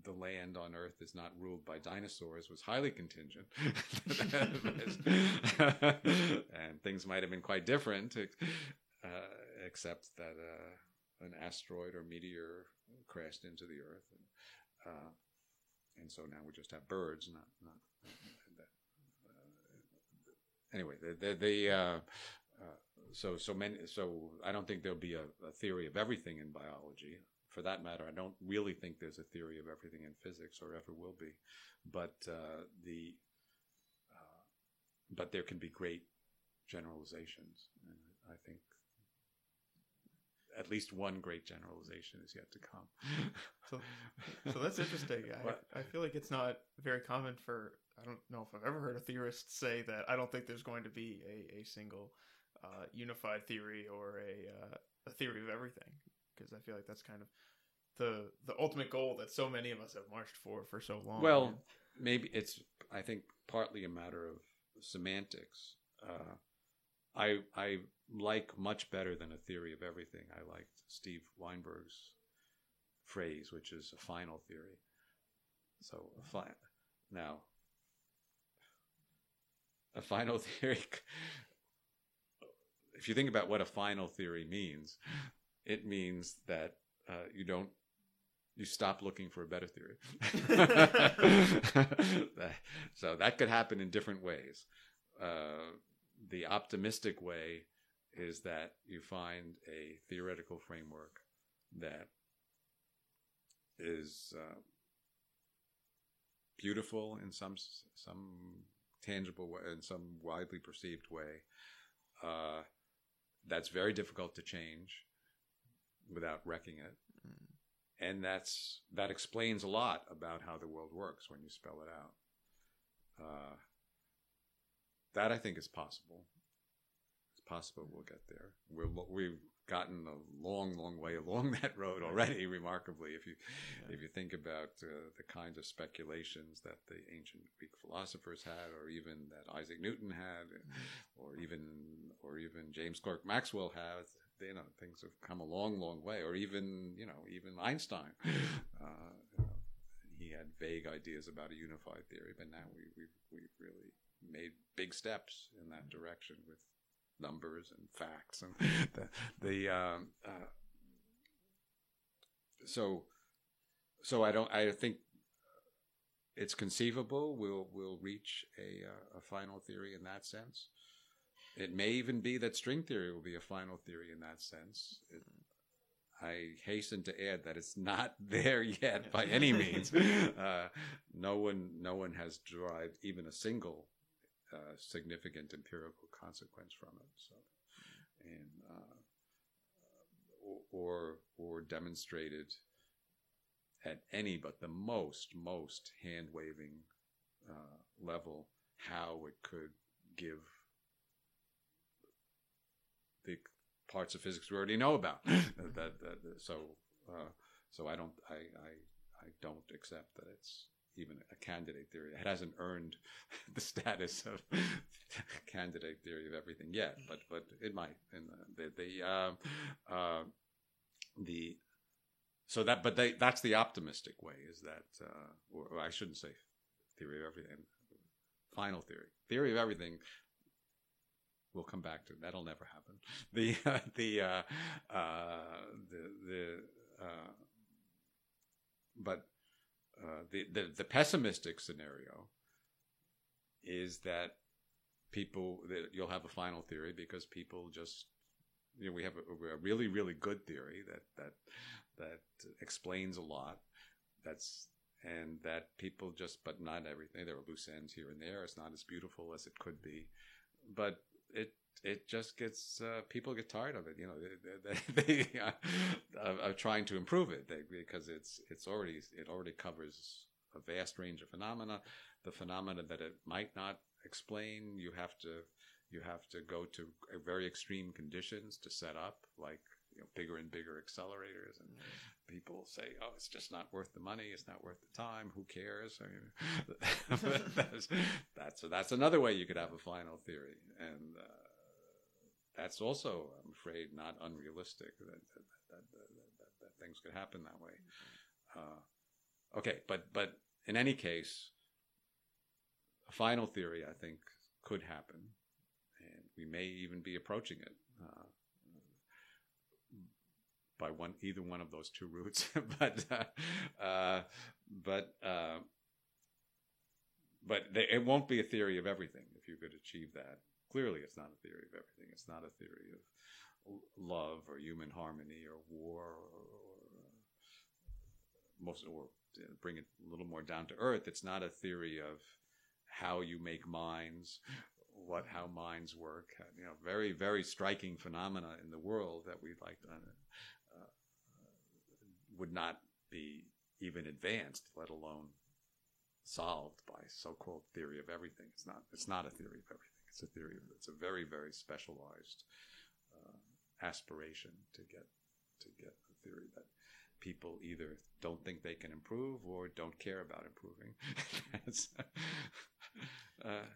the land on Earth is not ruled by dinosaurs was highly contingent, and things might have been quite different, uh, except that uh, an asteroid or meteor crashed into the Earth, and, uh, and so now we just have birds, not not. Uh, anyway, the the, the uh, uh, so so many so I don't think there'll be a, a theory of everything in biology for that matter, I don't really think there's a theory of everything in physics or ever will be, but uh, the uh, but there can be great generalizations, and I think at least one great generalization is yet to come. so, so that's interesting. I, I feel like it's not very common for I don't know if I've ever heard a theorist say that I don't think there's going to be a, a single uh, unified theory or a uh, a theory of everything because I feel like that's kind of the the ultimate goal that so many of us have marched for for so long. Well, and, maybe it's I think partly a matter of semantics. Uh, I I like much better than a theory of everything. I liked Steve Weinberg's phrase, which is a final theory. So a fi- now a final theory. If you think about what a final theory means, it means that uh, you don't you stop looking for a better theory. so that could happen in different ways. Uh, the optimistic way is that you find a theoretical framework that is uh, beautiful in some some tangible way, in some widely perceived way. Uh, that's very difficult to change without wrecking it. Mm. And that's that explains a lot about how the world works when you spell it out. Uh, that I think is possible. It's possible we'll get there. We're, we've gotten a long, long way along that road already. Remarkably, if you yeah. if you think about uh, the kinds of speculations that the ancient Greek philosophers had, or even that Isaac Newton had, mm-hmm. or even or even James Clerk Maxwell had, you know things have come a long, long way. Or even you know even Einstein, uh, you know, he had vague ideas about a unified theory, but now we we've, we've really made big steps in that direction with numbers and facts and the the um, uh, so so I don't I think it's conceivable we'll we'll reach a uh, a final theory in that sense. It may even be that string theory will be a final theory in that sense. It, I hasten to add that it's not there yet by any means. Uh, no one, no one has derived even a single uh, significant empirical consequence from it. So, and uh, or or demonstrated at any but the most most hand waving uh, level how it could give the parts of physics we already know about. that, that, that, so uh, so I don't I, I I don't accept that it's even a candidate theory. It hasn't earned the status of candidate theory of everything yet, but but it might. And the the uh, uh, the so that but they that's the optimistic way is that uh, or, or I shouldn't say theory of everything. Final theory, theory of everything we'll come back to that'll never happen. The uh, the uh, uh, the the uh, but uh, the, the the pessimistic scenario is that people that you'll have a final theory because people just you know we have a, a really really good theory that that that explains a lot. That's and that people just but not everything there are loose ends here and there. It's not as beautiful as it could be. But it it just gets uh, people get tired of it. You know, they, they, they uh, are trying to improve it they, because it's it's already it already covers a vast range of phenomena. The phenomena that it might not explain, you have to you have to go to very extreme conditions to set up, like you know, bigger and bigger accelerators, and people say, "Oh, it's just not worth the money. It's not worth the time. Who cares?" I mean, that's, that's that's another way you could have a final theory, and uh, that's also, I'm afraid, not unrealistic. That that, that, that, things could happen that way. Uh, okay, but but in any case, a final theory, I think, could happen, and we may even be approaching it. Uh, by one either one of those two routes, but uh, uh, but uh, but they, it won't be a theory of everything if you could achieve that. Clearly, it's not a theory of everything. It's not a theory of love or human harmony or war or, or uh, most or bring it a little more down to earth. It's not a theory of how you make minds what how minds work uh, you know very very striking phenomena in the world that we'd like to uh, uh, would not be even advanced, let alone solved by so-called theory of everything. It's not. It's not a theory of everything. It's a theory. It's a very, very specialized uh, aspiration to get to get a theory that people either don't think they can improve or don't care about improving. uh,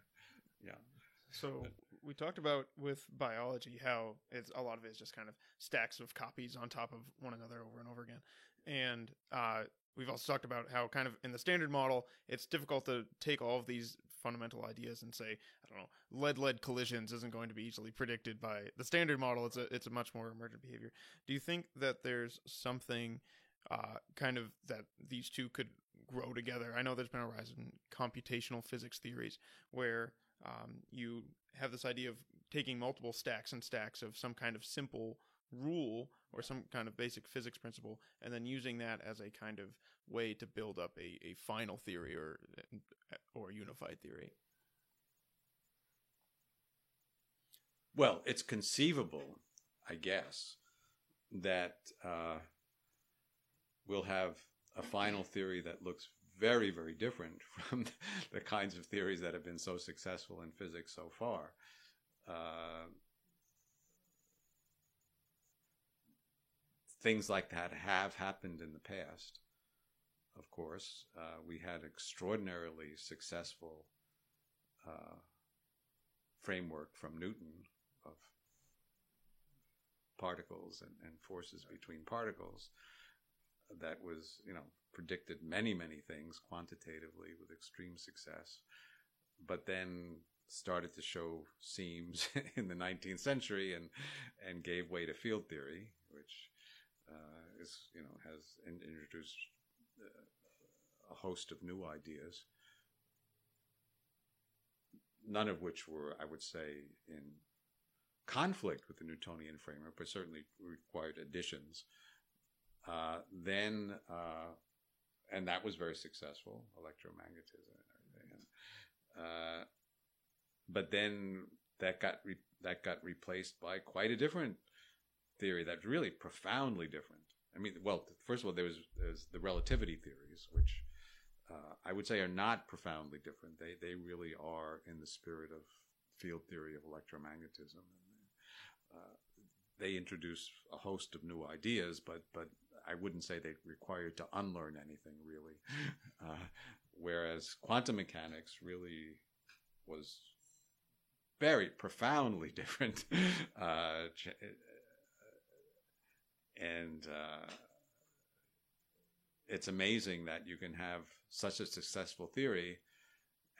yeah. So we talked about with biology how it's a lot of it is just kind of stacks of copies on top of one another over and over again and uh, we've also talked about how kind of in the standard model it's difficult to take all of these fundamental ideas and say i don't know lead lead collisions isn't going to be easily predicted by the standard model. It's a it's a much more emergent behavior. Do you think that there's something uh, kind of that these two could grow together? I know there's been a rise in computational physics theories where um, you have this idea of taking multiple stacks and stacks of some kind of simple rule or some kind of basic physics principle, and then using that as a kind of way to build up a, a final theory or or unified theory. Well, it's conceivable, I guess, that uh, we'll have a final theory that looks very, very different from the kinds of theories that have been so successful in physics so far. Uh, things like that have happened in the past. Of course, uh, we had extraordinarily successful uh, framework from Newton of particles and, and forces between particles that was, you know, predicted many, many things quantitatively with extreme success, but then started to show seams in the 19th century and and gave way to field theory, which uh, is you know has introduced a host of new ideas, none of which were, I would say, in conflict with the Newtonian framework, but certainly required additions. Uh, then, uh, and that was very successful, electromagnetism and everything. Uh, but then that got re- that got replaced by quite a different theory that's really profoundly different. I mean, well, first of all, there's there's the relativity theories, which uh, I would say are not profoundly different. They they really are in the spirit of field theory of electromagnetism. Uh, they introduce a host of new ideas, but but I wouldn't say they required to unlearn anything really. Uh, whereas quantum mechanics really was very profoundly different. Uh, and uh, it's amazing that you can have such a successful theory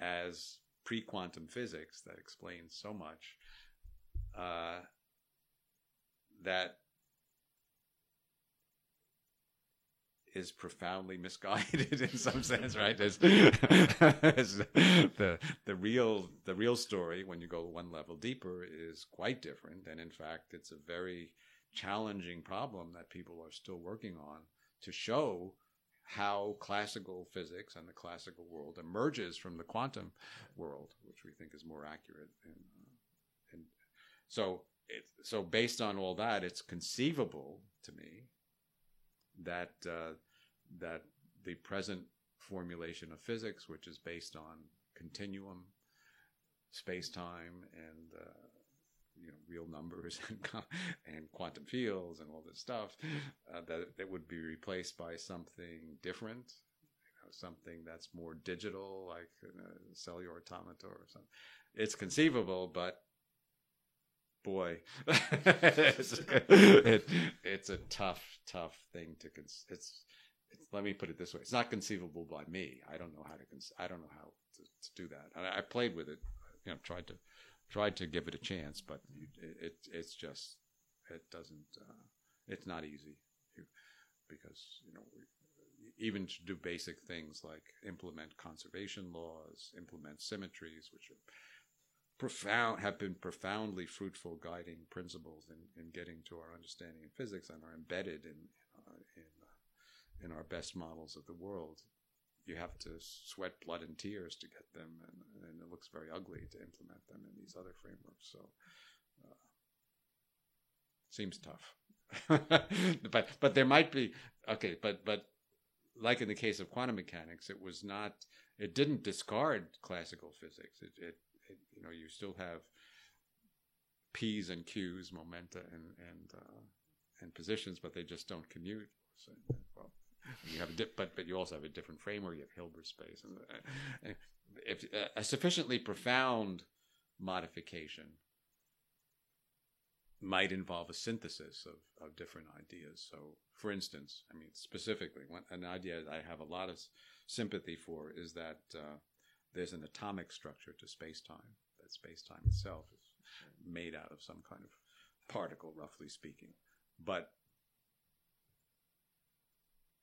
as pre-quantum physics that explains so much uh, that is profoundly misguided in some sense, right? As, the the real the real story, when you go one level deeper, is quite different, and in fact, it's a very challenging problem that people are still working on to show how classical physics and the classical world emerges from the quantum world, which we think is more accurate. And, uh, and so, it, so based on all that, it's conceivable to me that uh, that the present formulation of physics, which is based on continuum, space time, and uh, you know real numbers and and quantum fields and all this stuff uh, that that would be replaced by something different, you know, something that's more digital, like a cellular automata or something. It's conceivable, but boy, it's, it, it's a tough, tough thing to. Cons- it's, it's. Let me put it this way: it's not conceivable by me. I don't know how to. Cons- I don't know how to, to do that. I, I played with it, you know, tried to, tried to give it a chance, but it, it it's just, it doesn't. Uh, it's not easy, because you know. Even to do basic things like implement conservation laws, implement symmetries, which are profound have been profoundly fruitful guiding principles in, in getting to our understanding of physics and are embedded in uh, in uh, in our best models of the world. You have to sweat blood and tears to get them, and, and it looks very ugly to implement them in these other frameworks. So, uh, seems tough. but but there might be okay, but but like in the case of quantum mechanics, it was not. It didn't discard classical physics. It, it you know, you still have P's and Q's, momenta and and uh, and positions, but they just don't commute. So, well, you have a di- but but you also have a different framework. You have Hilbert space, and, uh, if uh, a sufficiently profound modification might involve a synthesis of, of different ideas. So, for instance, I mean, specifically, an idea I have a lot of sympathy for is that uh, there's an atomic structure to space time, that space time itself is made out of some kind of particle, roughly speaking. But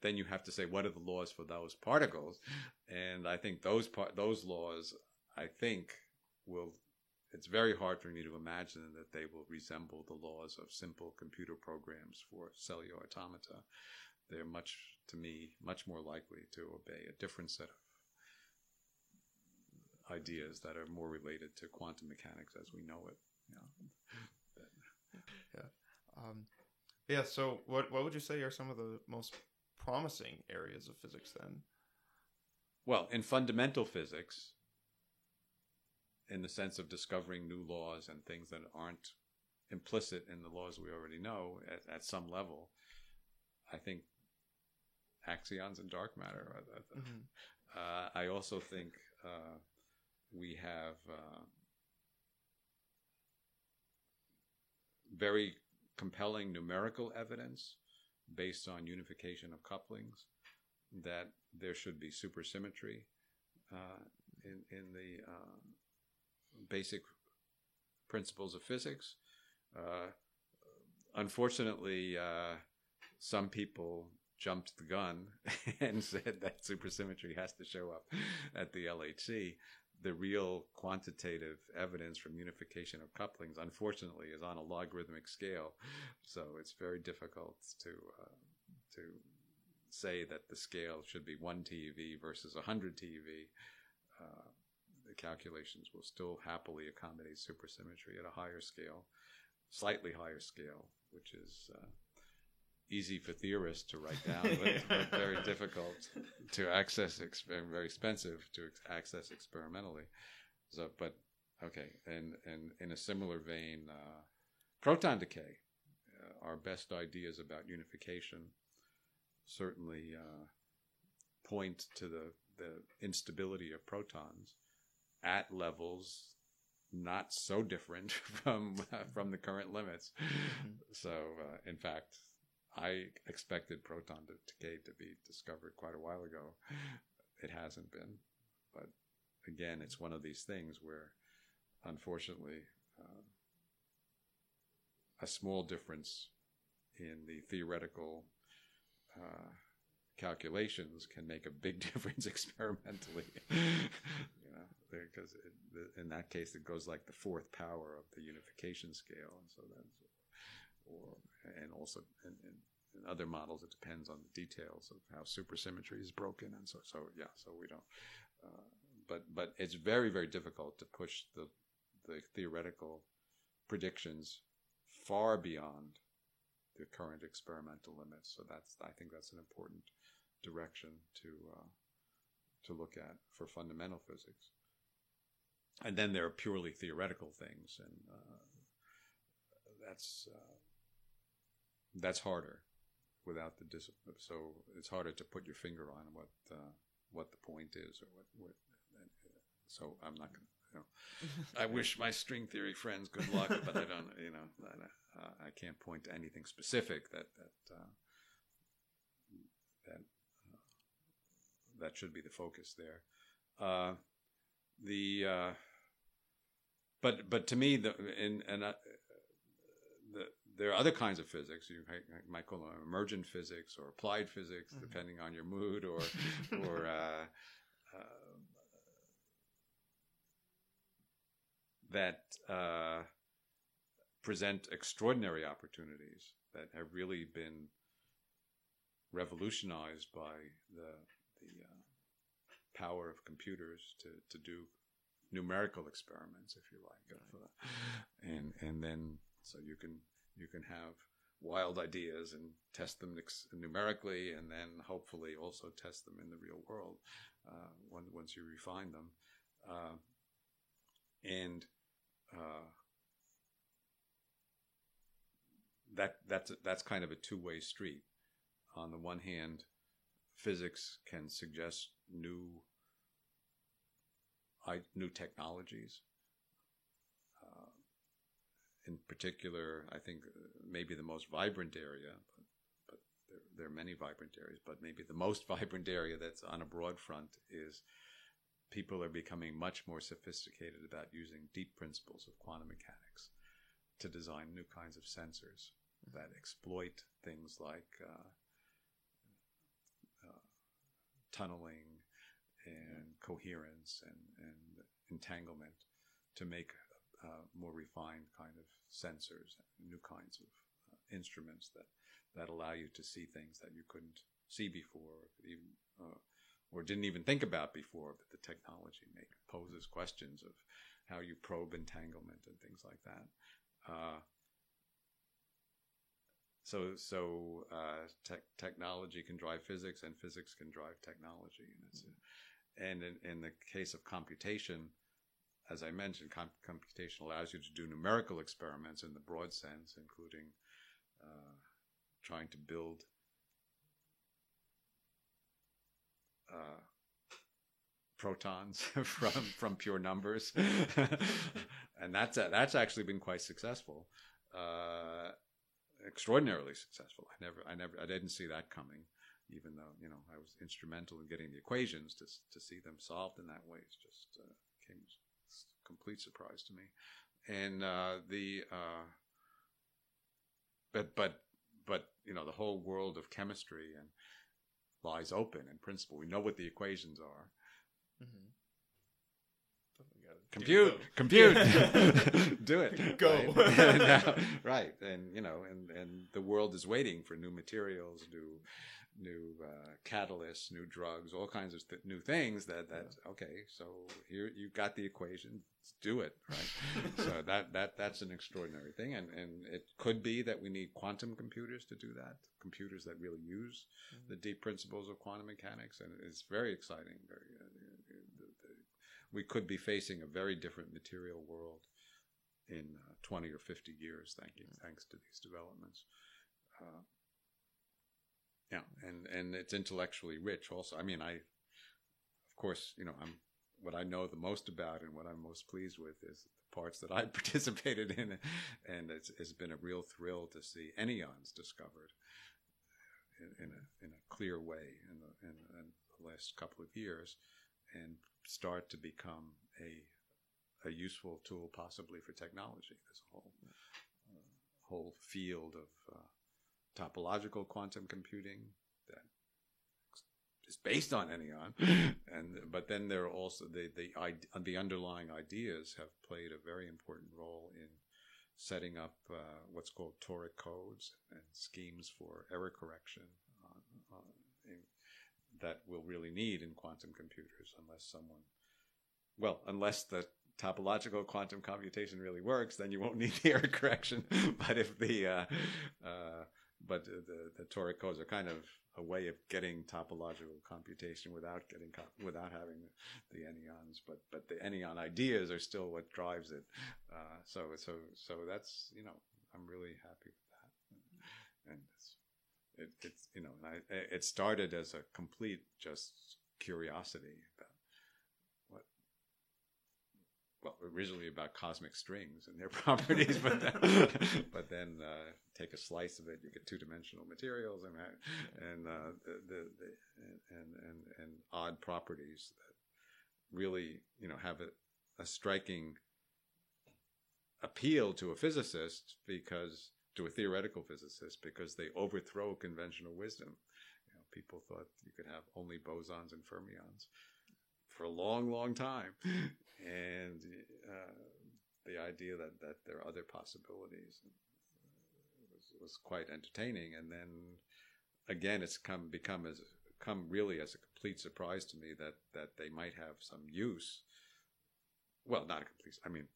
then you have to say, what are the laws for those particles? And I think those par- those laws, I think, will. It's very hard for me to imagine that they will resemble the laws of simple computer programs for cellular automata. They're much, to me, much more likely to obey a different set of ideas that are more related to quantum mechanics as we know it. Yeah. yeah. Um, yeah. So, what what would you say are some of the most promising areas of physics then? Well, in fundamental physics, in the sense of discovering new laws and things that aren't implicit in the laws we already know at, at some level, I think axions and dark matter. Mm-hmm. Uh, I also think uh, we have uh, very compelling numerical evidence based on unification of couplings that there should be supersymmetry uh, in, in the uh, basic principles of physics. Uh, unfortunately, uh, some people jumped the gun and said that supersymmetry has to show up at the LHC the real quantitative evidence from unification of couplings, unfortunately, is on a logarithmic scale. So it's very difficult to uh, to say that the scale should be one TeV versus 100 TeV. Uh, the calculations will still happily accommodate supersymmetry at a higher scale, slightly higher scale, which is uh, easy for theorists to write down, but, but very difficult to access, very expensive to access experimentally. So, but okay, and and in a similar vein, uh, proton decay. Uh, our best ideas about unification certainly uh, point to the the instability of protons at levels not so different from from the current limits. Mm-hmm. So, uh, in fact, I expected proton decay to be discovered quite a while ago. It hasn't been, but again, it's one of these things where, unfortunately, uh, a small difference in the theoretical uh, calculations can make a big difference experimentally. you know, because in that case, it goes like the fourth power of the unification scale, and so that's or and also in, other models it depends on the details of how supersymmetry is broken and so so yeah so we don't uh, but but it's very very difficult to push the the theoretical predictions far beyond the current experimental limits. So that's I think that's an important direction to uh, to look at for fundamental physics. And then there are purely theoretical things and uh, that's uh, that's harder without the discipline. So it's harder to put your finger on what uh, what the point is or what. what so I'm not going to. You know, I wish my string theory friends good luck, but I don't. You know, I, I can't point to anything specific that that uh, that uh, that should be the focus there. Uh, the uh, but but to me the and and uh, there are other kinds of physics. You might call them emergent physics or applied physics, mm-hmm. depending on your mood, or or uh, uh, that uh, present extraordinary opportunities that have really been revolutionized by the the uh, power of computers to to do numerical experiments, if you like, and and then so you can you can have wild ideas and test them numerically, and then hopefully also test them in the real world uh, once you refine them, uh, and uh, that that's that's kind of a two way street. On the one hand, physics can suggest new new technologies in particular, I think uh, maybe the most vibrant area, but, but there, there, are many vibrant areas, but maybe the most vibrant area that's on a broad front is people are becoming much more sophisticated about using deep principles of quantum mechanics to design new kinds of sensors that exploit things like uh, uh, tunneling and coherence and, and entanglement to make uh, more refined kind of sensors, new kinds of uh, instruments that that allow you to see things that you couldn't see before, even uh, or didn't even think about before. But the technology poses questions of how you probe entanglement and things like that. Uh, so, so uh, te- technology can drive physics, and physics can drive technology, and it's. Mm-hmm. And in, in the case of computation, as I mentioned, computation allows you to do numerical experiments in the broad sense, including uh, trying to build uh, protons from from pure numbers, and that's that's actually been quite successful, uh, extraordinarily successful. I never I never I didn't see that coming, even though you know I was instrumental in getting the equations to to see them solved in that way. It's just uh, came complete surprise to me. And uh, the uh, but but but you know the whole world of chemistry and lies open in principle. We know what the equations are. Mm-hmm. Compute, compute, do it. Go right? and, uh, right, and you know, and and the world is waiting for new materials, new new uh, catalysts, new drugs, all kinds of th- new things. That that yeah. okay. So here you got the equation. Let's do it, right? so that that that's an extraordinary thing, and and it could be that we need quantum computers to do that. Computers that really use mm-hmm. the deep principles of quantum mechanics, and it's very exciting. Very, uh, the, the, we could be facing a very different material world in uh, 20 or 50 years, thank you, mm-hmm. thanks to these developments. Uh, yeah, and and it's intellectually rich. Also, I mean, I, of course, you know, I'm what I know the most about and what I'm most pleased with is the parts that I participated in, and it's, it's been a real thrill to see anyons discovered in, in a in a clear way in the, in, in the last couple of years, and start to become a a useful tool possibly for technology. A whole uh, whole field of uh, topological quantum computing that is based on anyon, and but then there are also the the the underlying ideas have played a very important role in setting up uh, what's called toric codes and schemes for error correction uh, uh, in, that we'll really need in quantum computers unless someone, well, unless the topological quantum computation really works, then you won't need the error correction. but if the uh, uh, but the, the toric codes are kind of a way of getting topological computation without getting without having the, anyons. But but the anyon ideas are still what drives it. Uh, so so so that's you know I'm really happy with that. And it's, it, it's you know, I, it started as a complete just curiosity about what, well, originally about cosmic strings and their properties, but then, but then uh, take a slice of it, you get two dimensional materials and and uh, the, the, the, and and and odd properties that really you know have a, a striking appeal to a physicist because to a theoretical physicist because they overthrow conventional wisdom. You know, people thought you could have only bosons and fermions for a long, long time, and uh, the idea that that there are other possibilities was, was quite entertaining. And then again, it's come become as come really as a complete surprise to me that that they might have some use. Well, not a complete. I mean,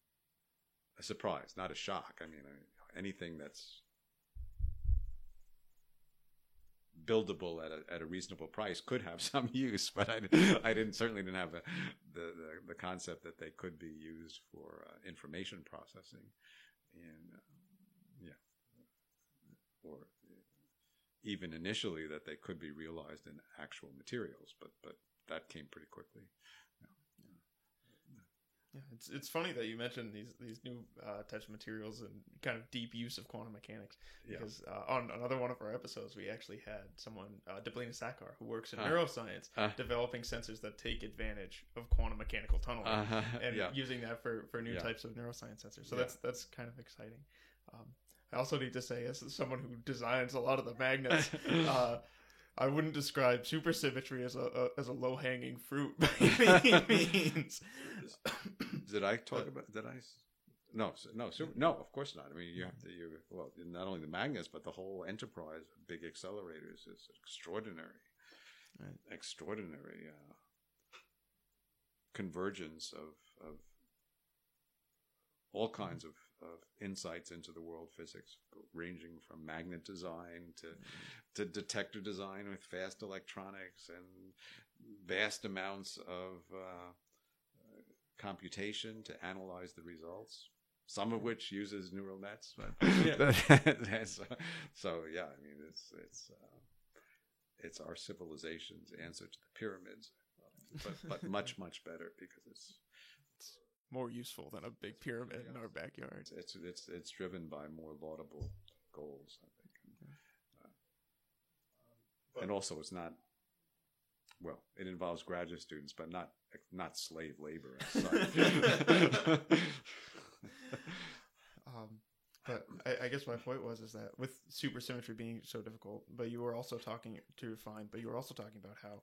a surprise, not a shock. I mean, anything that's buildable at a, at a reasonable price could have some use, but I, I didn't certainly didn't have the, the, the concept that they could be used for uh, information processing, and uh, yeah, or even initially that they could be realized in actual materials, but but that came pretty quickly. Yeah, it's it's funny that you mentioned these these new uh, types of materials and kind of deep use of quantum mechanics because yeah. uh, on another one of our episodes we actually had someone uh, Deblina Sarkar who works in neuroscience developing sensors that take advantage of quantum mechanical tunneling uh-huh. and yeah. using that for, for new yeah. types of neuroscience sensors. So that's that's kind of exciting. Um, I also need to say, as someone who designs a lot of the magnets. Uh, I wouldn't describe supersymmetry as a, a as a low hanging fruit by any means. did I talk about? Did I? No, no, super, no. Of course not. I mean, you have to. You well, not only the magnets, but the whole enterprise of big accelerators is extraordinary, right. extraordinary uh, convergence of of all kinds of of insights into the world physics, ranging from magnet design to to detector design with fast electronics and vast amounts of uh, computation to analyze the results. Some of which uses neural nets, but yeah. so, so, yeah, I mean it's it's uh, it's our civilization's answer to the pyramids, but but much much better because it's more useful than a big pyramid in our backyard. It's, it's it's driven by more laudable goals, I think, and, uh, and also it's not. Well, it involves graduate students, but not not slave labor. um, but I, I, guess my point was is that with supersymmetry being so difficult, but you were also talking to refine, but you were also talking about how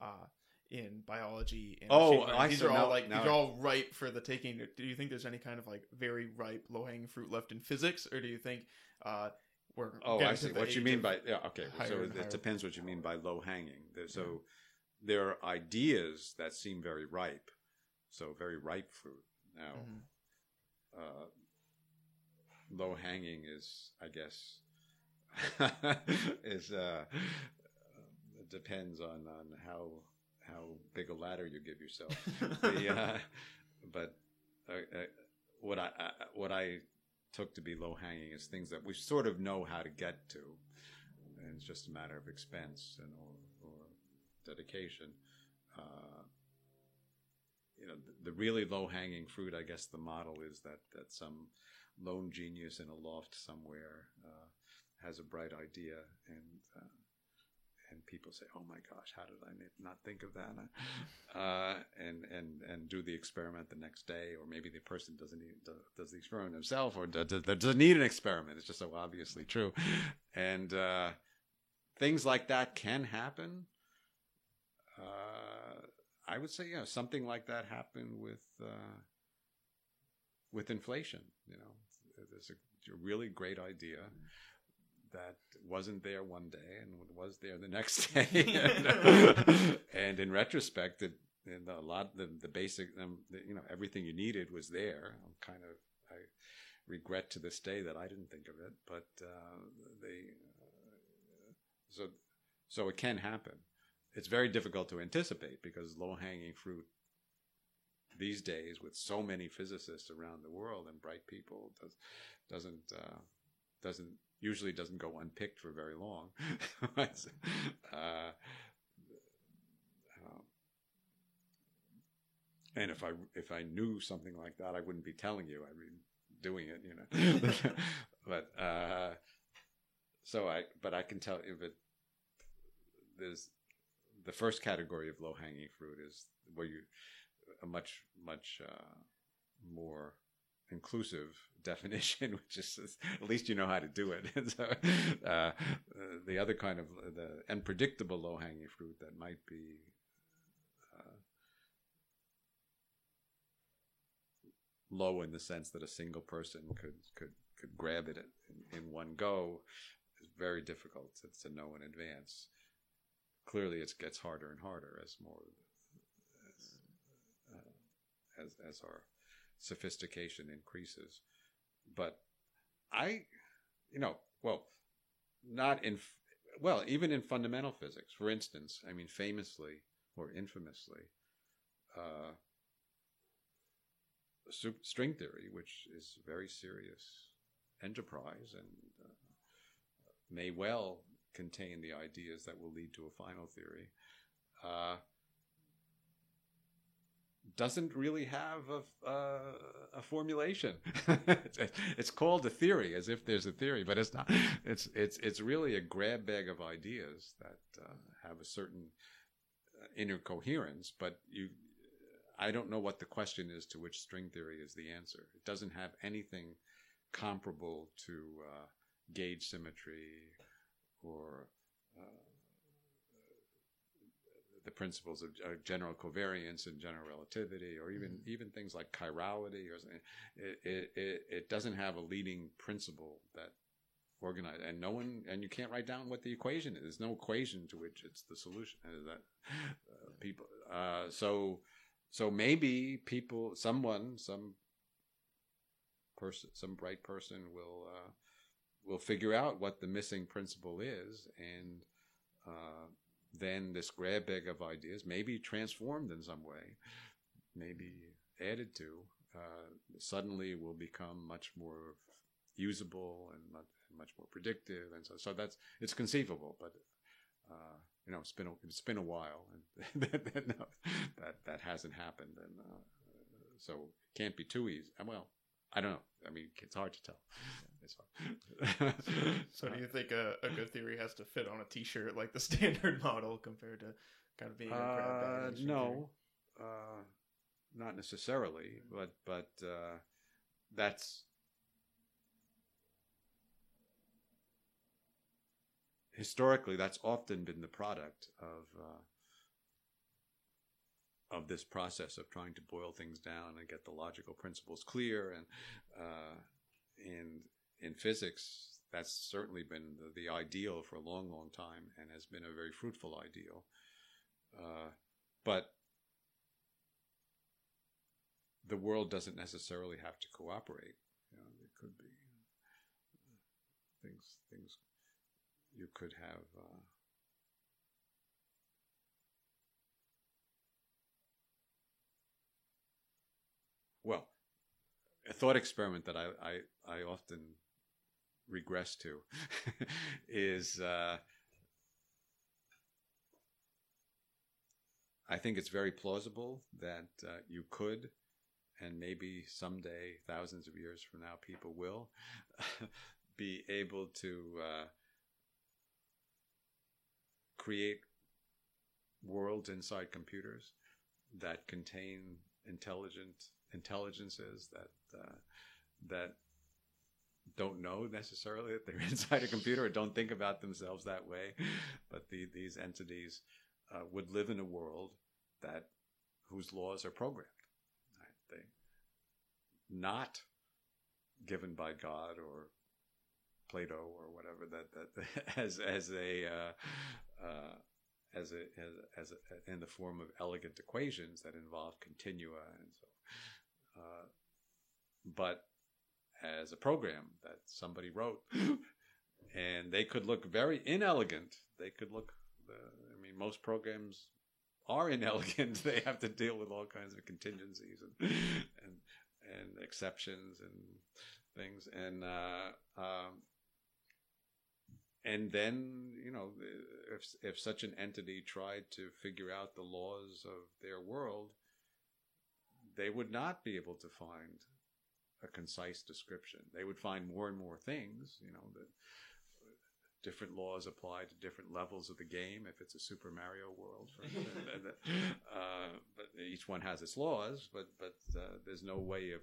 uh, in biology. And oh, I these are all like these are all ripe for the taking. Do you think there's any kind of like very ripe, low hanging fruit left in physics, or do you think uh, we're oh, I see what you mean by yeah, okay. So it depends what you mean by low hanging. So there are ideas that seem very ripe, so very ripe fruit. Now, mm-hmm. uh, low hanging is, I guess, is uh, depends on on how how big a ladder you give yourself. the, uh, but uh, uh, what I uh, what I took to be low hanging is things that we sort of know how to get to, and it's just a matter of expense and or, or dedication. Uh, you know, the, the really low hanging fruit. I guess the model is that that some lone genius in a loft somewhere uh, has a bright idea and and people say, "Oh my gosh, how did I not think of that?" Uh, and and and do the experiment the next day, or maybe the person doesn't need, does the experiment himself, or does, doesn't need an experiment. It's just so obviously true, and uh, things like that can happen. Uh, I would say, yeah, something like that happened with uh, with inflation. You know, there's a really great idea. That wasn't there one day and was there the next day. and, and, in retrospect, it, and a lot the the basic um, the, you know everything you needed was there. I'm kind of I regret to this day that I didn't think of it, but uh, they uh, so so it can happen. It's very difficult to anticipate because low hanging fruit these days with so many physicists around the world and bright people does, doesn't uh, doesn't usually doesn't go unpicked for very long. uh, and if I if I knew something like that, I wouldn't be telling you. I'd be doing it, you know. but uh, so I but I can tell you, but there's the first category of low hanging fruit is where you a much much uh, more inclusive definition, which is at least you know how to do it. And so uh, the other kind of the unpredictable low hanging fruit that might be uh, low in the sense that a single person could could could grab it in, in one go is very difficult to, to know in advance. Clearly, it gets harder and harder as more as uh, as, as our sophistication increases. But I, you know, well, not in, well, even in fundamental physics, for instance, I mean, famously or infamously, uh, string theory, which is a very serious enterprise and uh, may well contain the ideas that will lead to a final theory, uh, doesn't really have a, uh, a formulation. it's called a theory, as if there's a theory, but it's not. It's it's it's really a grab bag of ideas that uh, have a certain uh, inner coherence. But you, I don't know what the question is to which string theory is the answer. It doesn't have anything comparable to uh, gauge symmetry or the principles of uh, general covariance and general relativity, or even mm-hmm. even things like chirality, or something. It, it, it, it doesn't have a leading principle that organize, and no one, and you can't write down what the equation is. There's no equation to which it's the solution. That uh, people, uh, so so maybe people, someone, some person, some bright person will uh, will figure out what the missing principle is and uh, then this grab bag of ideas may be transformed in some way, maybe added to, uh, suddenly will become much more usable and much, more predictive. And so, so that's, it's conceivable, but, uh, you know, it's been, a, it's been a while and that, that, no, that, that hasn't happened. And, uh, so can't be too easy. Well, I don't know. I mean, it's hard to tell. so, do you think a, a, good theory has to fit on a T-shirt like the standard model compared to kind of being a grab bag? Uh, no, uh, not necessarily, but but uh, that's historically that's often been the product of uh, of this process of trying to boil things down and get the logical principles clear and uh, and in physics that's certainly been the, the, ideal for a long long time and has been a very fruitful ideal. Uh, but the world doesn't necessarily have to cooperate. You know, there could be things things you could have uh, well, a thought experiment that I, I, I often regress to is uh, I think it's very plausible that uh, you could, and maybe someday, thousands of years from now, people will be able to uh, create worlds inside computers that contain intelligent intelligences that uh, that don't know necessarily that they're inside a computer or don't think about themselves that way, but the, these entities uh, would live in a world that whose laws are programmed. Right? They not given by God or Plato or whatever that that as as a uh, uh, as a as, as a, in the form of elegant equations that involve continua and so uh, but as a program that somebody wrote, and they could look very inelegant. They could look. Uh, I mean, most programs are inelegant. they have to deal with all kinds of contingencies and and, and exceptions and things. And uh, um, and then you know if if such an entity tried to figure out the laws of their world they would not be able to find a concise description. They would find more and more things you know that different laws apply to different levels of the game. If it's a super mario world uh, but each one has its laws but but uh, there's no way of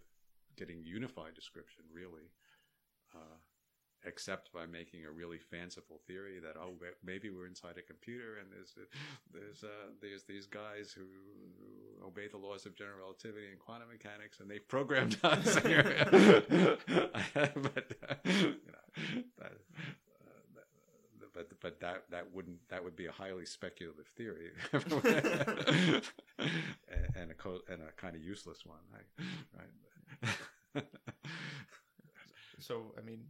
getting unified description really uh, except by making a really fanciful theory that oh maybe we're inside a computer and there's there's uh, there's these guys who, who, obey the laws of general relativity and quantum mechanics and they've programmed us. But uh, you know that, uh, but but that that wouldn't that would be a highly speculative theory. And, and, a co- and a kind of useless one right. So I mean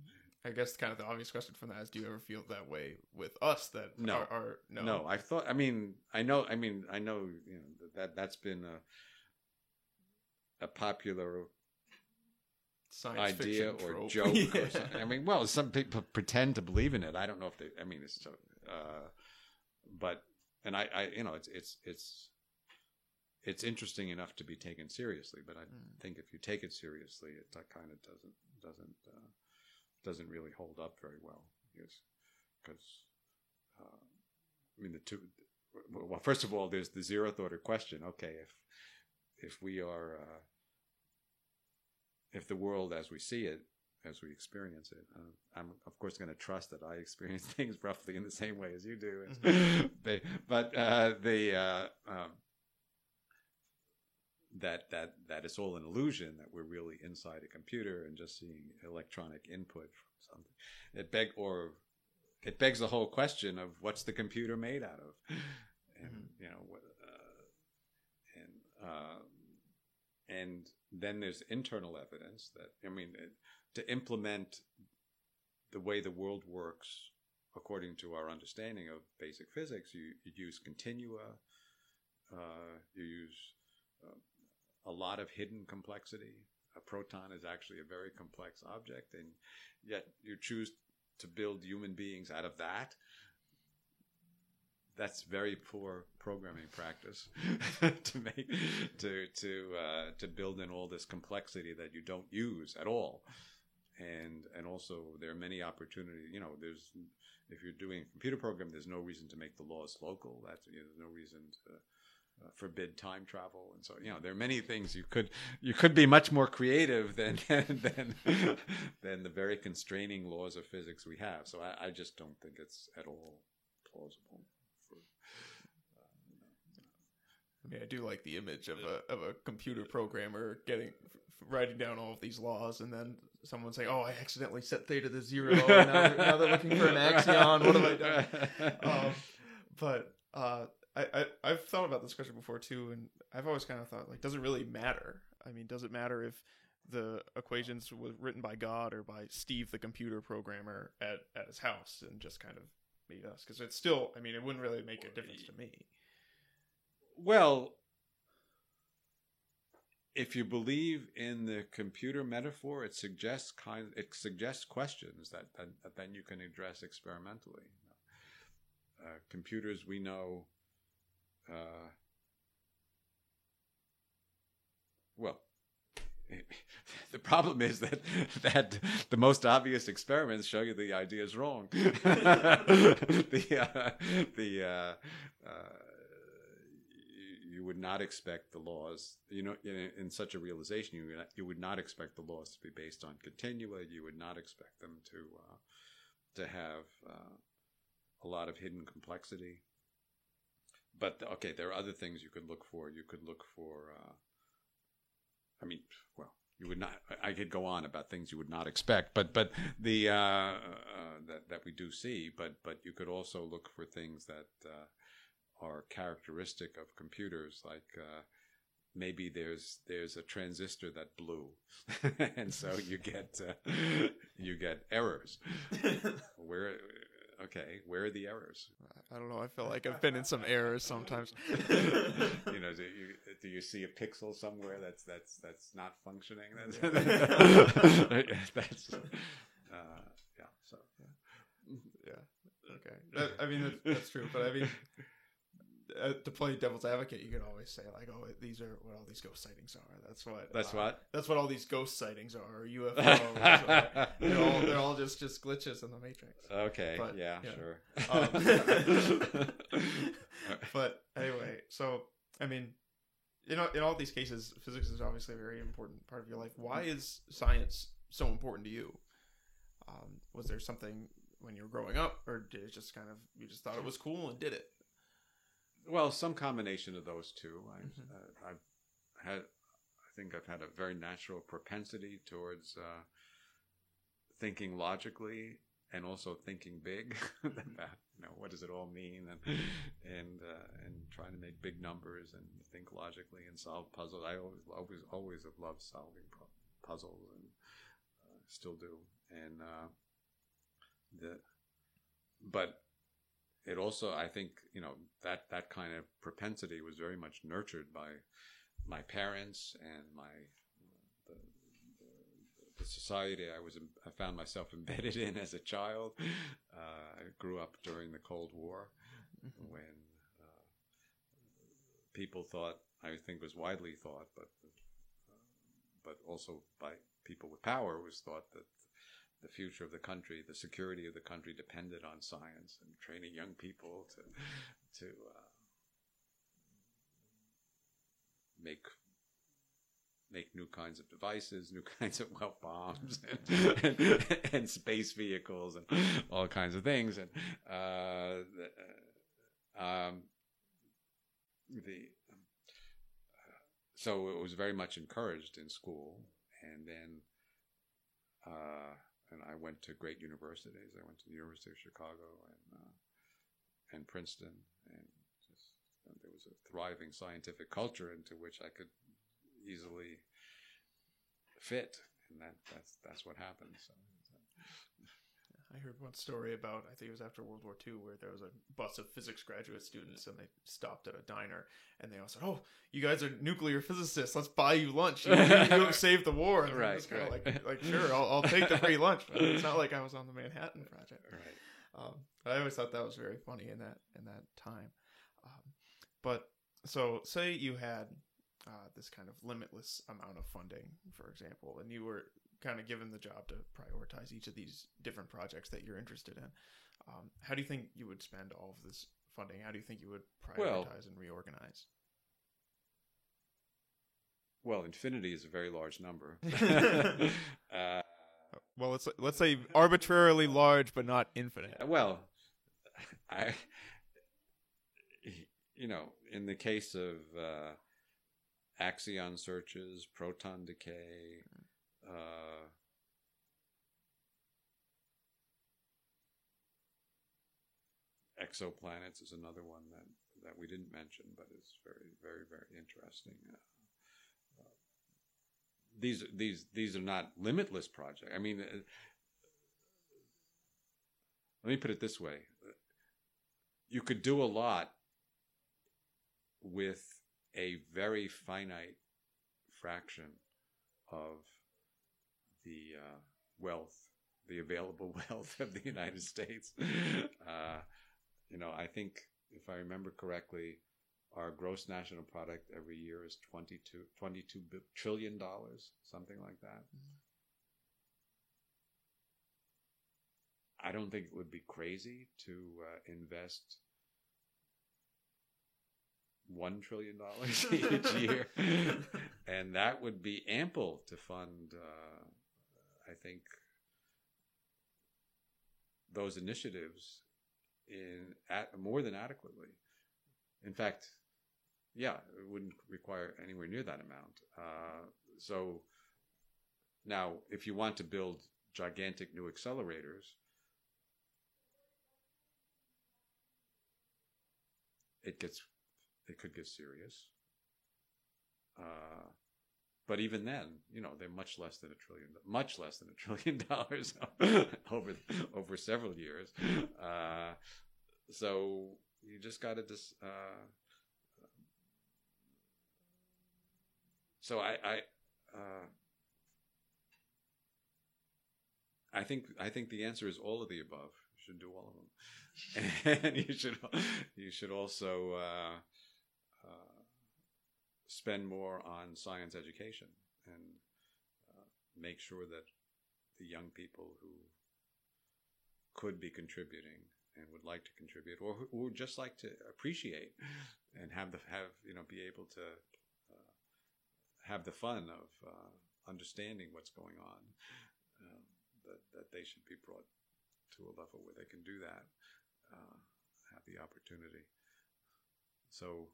I guess kind of the obvious question from that is, do you ever feel that way with us? That no, are, are no, no. I thought. I mean, I know. I mean, I know. You know that that's been a a popular Science idea or trope. joke. yeah. or something. I mean, well, some people pretend to believe in it. I don't know if they. I mean, it's so. Uh, but and I, I, you know, it's it's it's it's interesting enough to be taken seriously. But I Mm. think if you take it seriously, it kind of doesn't doesn't. Uh, doesn't really hold up very well. Yes, because uh, I mean the two. Well, first of all, there's the zeroth order question. Okay, if if we are uh, if the world as we see it, as we experience it, uh, I'm of course going to trust that I experience things roughly in the same way as you do. They- but uh, the uh, um, that that that it's all an illusion that we're really inside a computer and just seeing electronic input from something. It beg or it begs the whole question of what's the computer made out of, and Mhm. you know, uh, and uh, and then there's internal evidence that I mean it, to implement the way the world works according to our understanding of basic physics, you, you use continua, uh, you use uh, a lot of hidden complexity. A proton is actually a very complex object, and yet you choose to build human beings out of that. That's very poor programming practice to make to to uh, to build in all this complexity that you don't use at all, and and also there are many opportunities. You know, there's if you're doing a computer program, there's no reason to make the laws local. That's you know, there's no reason to forbid time travel, and so you know there are many things you could you could be much more creative than than than the very constraining laws of physics we have. So I, I just don't think it's at all plausible. For, I mean, I do like the image of a of a computer programmer getting writing down all of these laws, and then someone say, "Oh, I accidentally set theta to zero. and now, they're, now they're looking for an axion. What have I done?" Um, but uh, I, I I've thought about this question before too, and I've always kind of thought like, does it really matter? I mean, does it matter if the equations were written by God or by Steve, the computer programmer, at at his house, and just kind of made us? Because it's still, I mean, it wouldn't really make a difference to me. Well, if you believe in the computer metaphor, it suggests kind it suggests questions that that, that then you can address experimentally. Uh, computers, we know. Uh, well, the problem is that that the most obvious experiments show you the idea is wrong. the uh, the uh, uh, you, would not expect the laws, you know, in, in such a realization, you would not, you would not expect the laws to be based on continua. You would not expect them to uh, to have uh, a lot of hidden complexity. But okay, there are other things you could look for. You could look for. Uh, I mean, well, you would not. I could go on about things you would not expect, but but the uh, uh, that that we do see. But but you could also look for things that uh, are characteristic of computers, like uh, maybe there's there's a transistor that blew, and so you get uh, you get errors. Where okay, where are the errors? I don't know. I feel like I've been in some errors sometimes. you know, do you do you see a pixel somewhere that's that's that's not functioning? That's, that's uh, yeah. So yeah, okay. That, I mean, that's, that's true, but I mean, uh, to play devil's advocate, you can always say like, "Oh, these are what all these ghost sightings are." That's what. That's uh, what? That's what all these ghost sightings are, or UFOs. they're all they're all just just glitches in the matrix. Okay. But, yeah, yeah. Sure. Um, but anyway, so I mean, you know, in all these cases, physics is obviously a very important part of your life. Why is science so important to you? Um, was there something when you were growing up, or did it just kind of you just thought it was cool and did it? Well, some combination of those two. I, Mhm. uh, I've had, I think I've had a very natural propensity towards uh, thinking logically and also thinking big about you know what does it all mean and and uh, and trying to make big numbers and think logically and solve puzzles. I always always always have loved solving pu- puzzles and uh, still do. And uh, the but it also I think you know that that kind of propensity was very much nurtured by my parents and my the, the, society I was I found myself embedded in as a child. Uh, I grew up during the Cold War when uh, people thought I think was widely thought, but uh, but also by people with power was thought that the future of the country, the security of the country, depended on science and training young people to to uh, make make new kinds of devices, new kinds of well bombs, and, and, and space vehicles, and all kinds of things, and uh, the, um, the so it was very much encouraged in school, and then. Uh, and I went to great universities. I went to the University of Chicago and uh, and Princeton, and just and there was a thriving scientific culture into which I could easily fit, and that that's that's what happened. So, one story about I think it was after World War II where there was a bus of physics graduate students and they stopped at a diner and they all said, "Oh, you guys are nuclear physicists. Let's buy you lunch. You, you saved the war." And Right, right, kind of right. like, like sure, I'll, I'll take the free lunch. But it's not like I was on the Manhattan Project. right. Um, I always thought that was very funny in that in that time. Um, but so say you had uh, this kind of limitless amount of funding, for example, and you were kind of given the job to prioritize each of these different projects that you're interested in. Um, how do you think you would spend all of this funding? How do you think you would prioritize Well- and reorganize? Well, infinity is a very large number. uh, Well, let's let's say arbitrarily large, but not infinite. well, I, you know, in the case of uh, axion searches, proton decay, uh, exoplanets is another one that that we didn't mention, but is very, very, very interesting. Uh, uh, these these these are not limitless projects. I mean, uh, let me put it this way: you could do a lot with a very finite fraction of the uh, wealth, the available wealth of the United States. Uh, you know, I think if I remember correctly, our gross national product every year is 22, 22 bi- trillion dollars, something like that. I don't think it would be crazy to uh, invest one trillion dollars each year, and that would be ample to fund. Uh, I think those initiatives in at more than adequately. In fact, yeah, it wouldn't require anywhere near that amount. Uh, so now, if you want to build gigantic new accelerators, it gets it could get serious. Uh, but even then, you know, they're much less than a trillion, much less than a trillion dollars over over several years. Uh, so you just got to just. Uh, so I I uh, I think I think the answer is all of the above. You should do all of them, and you should you should also uh, spend more on science education and uh, make sure that the young people who could be contributing and would like to contribute, or who would just like to appreciate and have the have you know be able to uh, have the fun of uh, understanding what's going on. Um, that that they should be brought to a level where they can do that, uh, have the opportunity. So.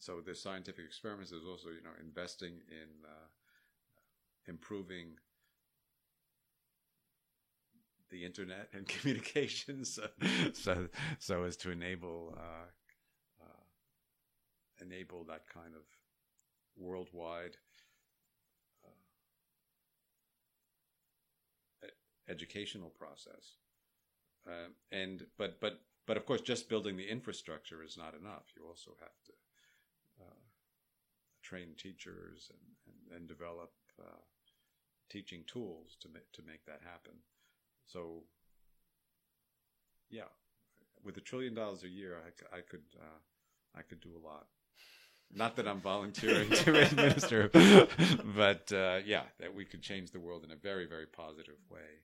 So the scientific experiments is also you know investing in uh, improving the internet and communications, so so as to enable uh, uh, enable that kind of worldwide uh, educational process. Um, and but but but of course, just building the infrastructure is not enough. You also have to uh, train teachers and and, and develop uh, teaching tools to make to make that happen. So, yeah, with a trillion dollars a year, I, I could uh, I could do a lot. Not that I'm volunteering to administer, but uh, yeah, that we could change the world in a very very positive way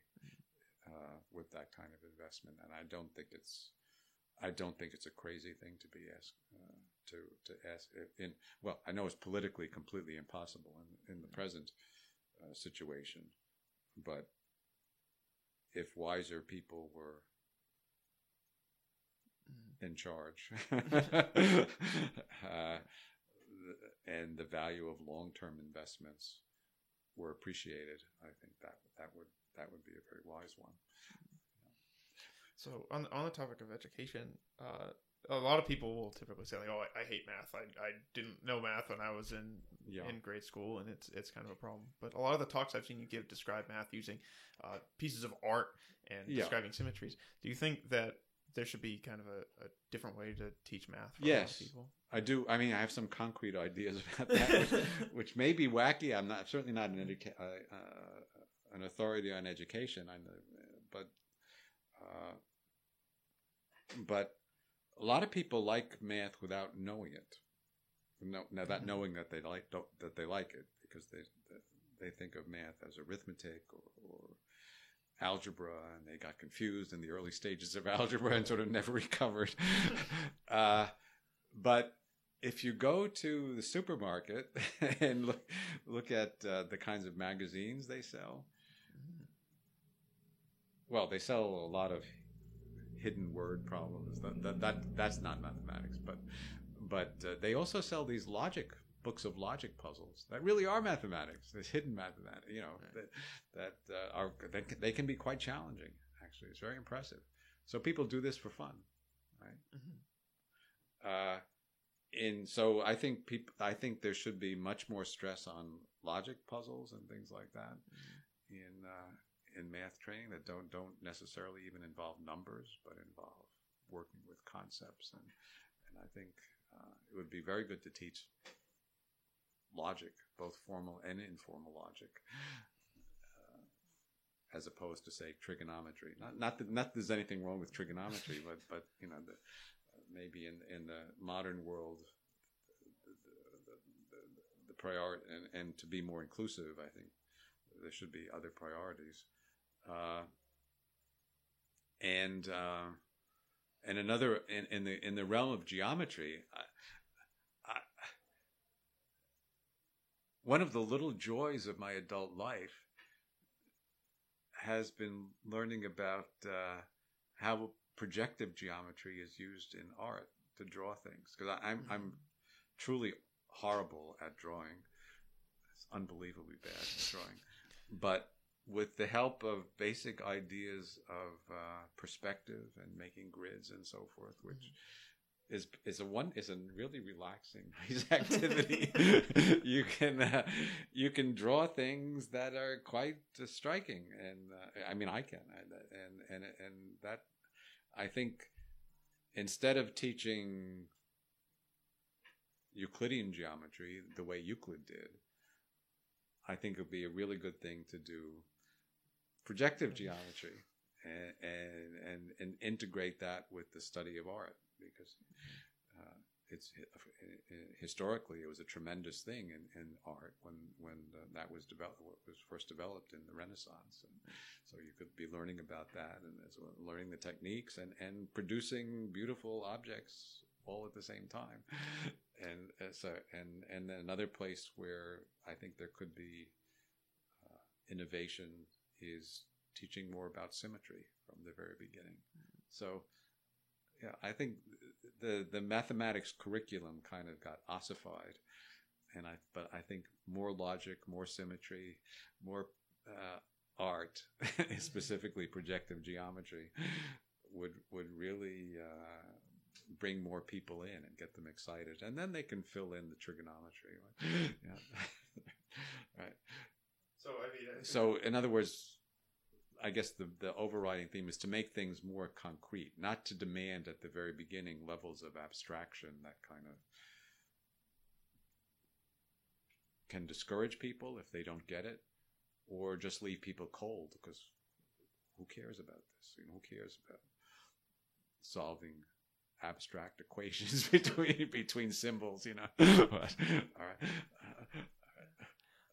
uh, with that kind of investment. And I don't think it's I don't think it's a crazy thing to be asked uh, to to ask in. Well, I know it's politically completely impossible in in the present uh, situation, but if wiser people were in charge uh, and the value of long-term investments were appreciated i think that that would that would be a very wise one so on on the topic of education uh, a lot of people will typically say like, "Oh, I, I, hate math. I, I didn't know math when I was in yeah. in grade school, and it's it's kind of a problem." But a lot of the talks I've seen you give describe math using uh, pieces of art and yeah. describing symmetries. Do you think that there should be kind of a, a different way to teach math? For yes, people? I do. I mean, I have some concrete ideas about that, which, which, may be wacky. I'm not certainly not an educa- uh, uh, an authority on education. I know, but uh, but a lot of people like math without knowing it. No, now that mm-hmm. knowing that they like that they like it because they they think of math as arithmetic or, or, algebra, and they got confused in the early stages of algebra and sort of never recovered. uh, but if you go to the supermarket and look look at uh, the kinds of magazines they sell, mm-hmm. well, they sell a lot of hidden word problems. That, that, that that's not mathematics, but but uh, they also sell these logic books of logic puzzles that really are mathematics. There's hidden mathematics, you know, right. that that uh, are they, they can be quite challenging. Actually, it's very impressive. So people do this for fun, right? Mm-hmm. Uh, in so I think people I think there should be much more stress on logic puzzles and things like that mm-hmm. in uh, in math training that don't don't necessarily even involve numbers, but involve working with concepts. And and I think uh, it would be very good to teach logic, both formal and informal logic, uh, as opposed to say trigonometry. Not not that, not that there's anything wrong with trigonometry, but but you know the, uh, maybe in in the modern world. Priority and, and to be more inclusive, I think there should be other priorities. Uh, and uh, and another in, in, the in the realm of geometry, I, I, one of the little joys of my adult life has been learning about uh, how projective geometry is used in art to draw things because I'm I'm truly horrible at drawing. It's unbelievably bad at drawing, but with the help of basic ideas of uh, perspective and making grids and so forth, which mm-hmm. is is a one is a really relaxing nice activity. you can uh, you can draw things that are quite uh, striking, and uh, I mean I can, and and and that I think instead of teaching Euclidean geometry the way Euclid did, I think it would be a really good thing to do projective geometry and, and and integrate that with the study of art because uh, it's historically it was a tremendous thing in, in art when when uh, that was developed was first developed in the Renaissance. And so you could be learning about that and well, learning the techniques and and producing beautiful objects all at the same time. And uh, so and and another place where I think there could be uh, innovation is teaching more about symmetry from the very beginning so yeah, I think the the mathematics curriculum kind of got ossified, and I but I think more logic, more symmetry, more uh, art, specifically projective geometry, would would really uh, bring more people in and get them excited, and then they can fill in the trigonometry. yeah. right. So I mean, so in other words, I guess the, the overriding theme is to make things more concrete, not to demand at the very beginning levels of abstraction that kind of can discourage people if they don't get it, or just leave people cold because who cares about this? You know, who cares about solving abstract equations between between symbols? You know. but, all right.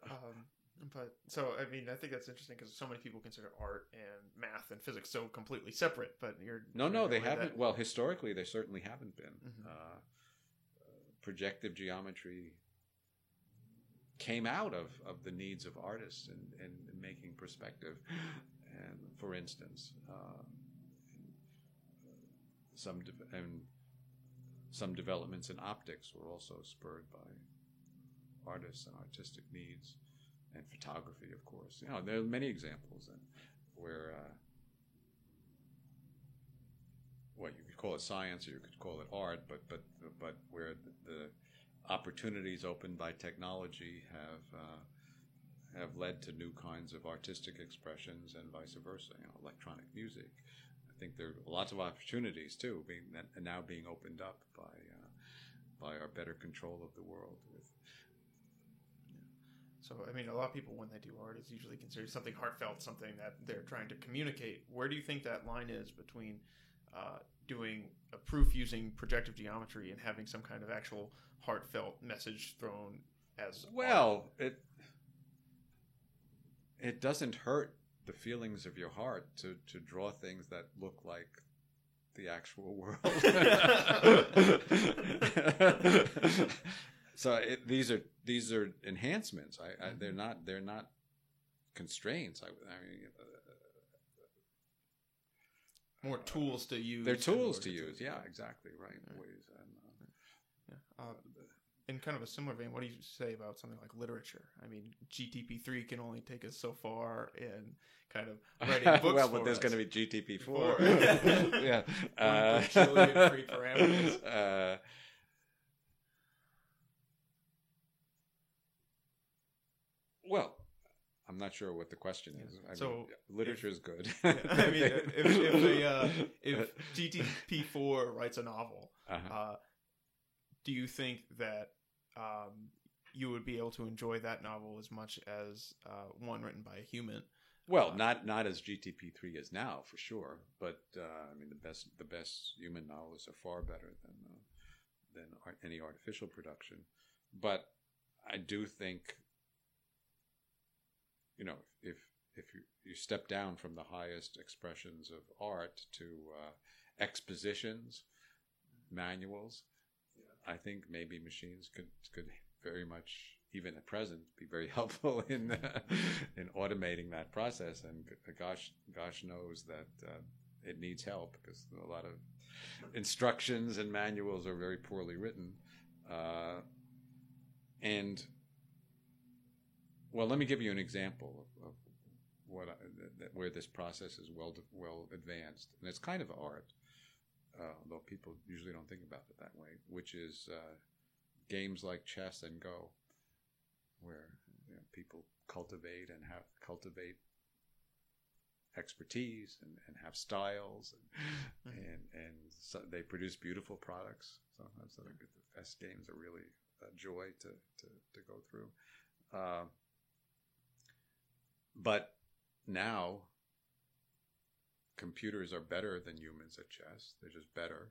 Um, but so I mean, I think that's interesting because so many people consider art and math and physics so completely separate. But you're no, no, they haven't. That. Well, historically, they certainly haven't been. Mm-hmm. Uh, projective geometry came out of, of the needs of artists and in, making perspective. And for instance, uh, some de- and some developments in optics were also spurred by artists and artistic needs and photography, of course. You know, there are many examples and where uh, what you could call it science or you could call it art, but but but where the, opportunities opened by technology have uh, have led to new kinds of artistic expressions and vice versa. You know, electronic music. I think there are lots of opportunities too, being now being opened up by uh, by our better control of the world with so, I mean, a lot of people, when they do art, is usually considered something heartfelt, something that they're trying to communicate. Where do you think that line is between uh, doing a proof using projective geometry and having some kind of actual heartfelt message thrown as well? Art? It it doesn't hurt the feelings of your heart to to draw things that look like the actual world. so it, these are these are enhancements. I, I, they're not they're not constraints. I, I mean, uh, more tools to use. They're tools to use. Yeah, exactly right. Ways and, uh, yeah. Uh, in kind of a similar vein, what do you say about something like literature? I mean, GTP three can only take us so far in kind of writing books. well, but there's going to be GTP four. yeah, uh, trillion free parameters. Uh, Well, I'm not sure what the question is. I so mean, literature if, is good. Yeah, I mean, if if, uh, if GTP4 writes a novel, uh-huh. uh, do you think that um, you would be able to enjoy that novel as much as uh, one written by a human? Well, uh, not not as GTP3 is now for sure, but uh, I mean the best the best human novels are far better than uh, than art, any artificial production. But I do think you know, if if you, you step down from the highest expressions of art to uh, expositions, manuals, I think maybe machines could could very much, even at present, be very helpful in uh, in automating that process. And gosh, gosh knows that uh, it needs help because a lot of instructions and manuals are very poorly written. Uh, and well, let me give you an example of, of what I, that, where this process is well well advanced, and it's kind of art, uh, although people usually don't think about it that way. Which is uh, games like chess and Go, where you know, people cultivate and have cultivate expertise and, and have styles and mm-hmm. and, and so they produce beautiful products. Sometimes the best games are really a joy to to, to go through. Uh, but now, computers are better than humans at chess. They're just better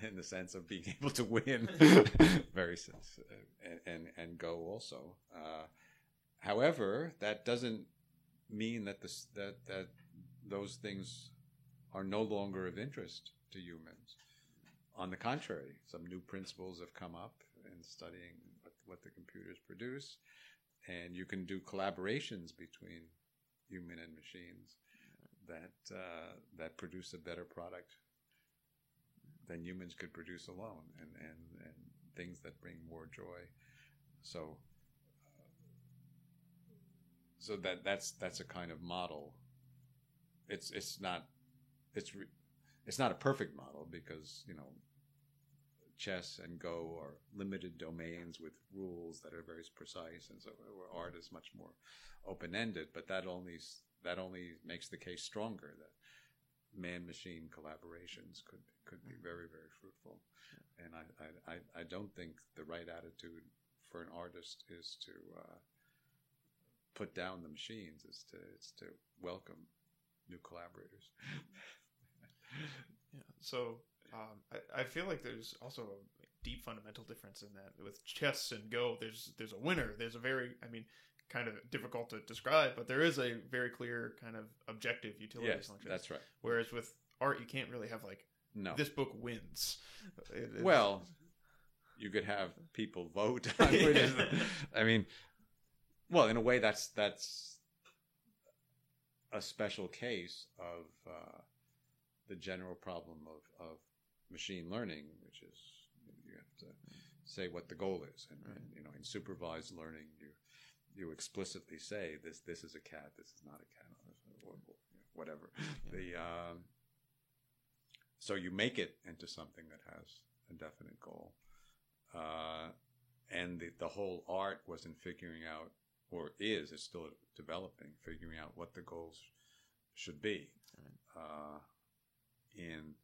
in the sense of being able to win. Very sense, and, and and go also. Uh, however, that doesn't mean that this that that those things are no longer of interest to humans. On the contrary, some new principles have come up in studying what, what the computers produce, and you can do collaborations between human and machines that uh, that produce a better product than humans could produce alone, and and, and things that bring more joy. So. uh, So that that's that's a kind of model. It's it's not it's re, it's not a perfect model because you know chess and Go are limited domains with rules that are very precise, and so where art is much more open ended. But that only that only makes the case stronger that man machine collaborations could could be very very fruitful. And I, I, I, I don't think the right attitude for an artist is to uh, put down the machines. It's to it's to welcome new collaborators. Yeah. So um, I, I feel like there's also a deep fundamental difference in that with chess and Go. There's there's a winner. There's a very I mean kind of difficult to describe, but there is a very clear kind of objective utility yes, function. that's right. Whereas with art, you can't really have like No. this book wins. It- well, you could have people vote. I mean, well, in a way, that's that's a special case of uh, the general problem of, of machine learning, which is you have to say what the goal is, and, and you know, in supervised learning, you you explicitly say this this is a cat, this is not a cat, or, or whatever. The um, so you make it into something that has a definite goal, uh, and the the whole art was in figuring out, or is, is still developing, figuring out what the goals should be. Uh, in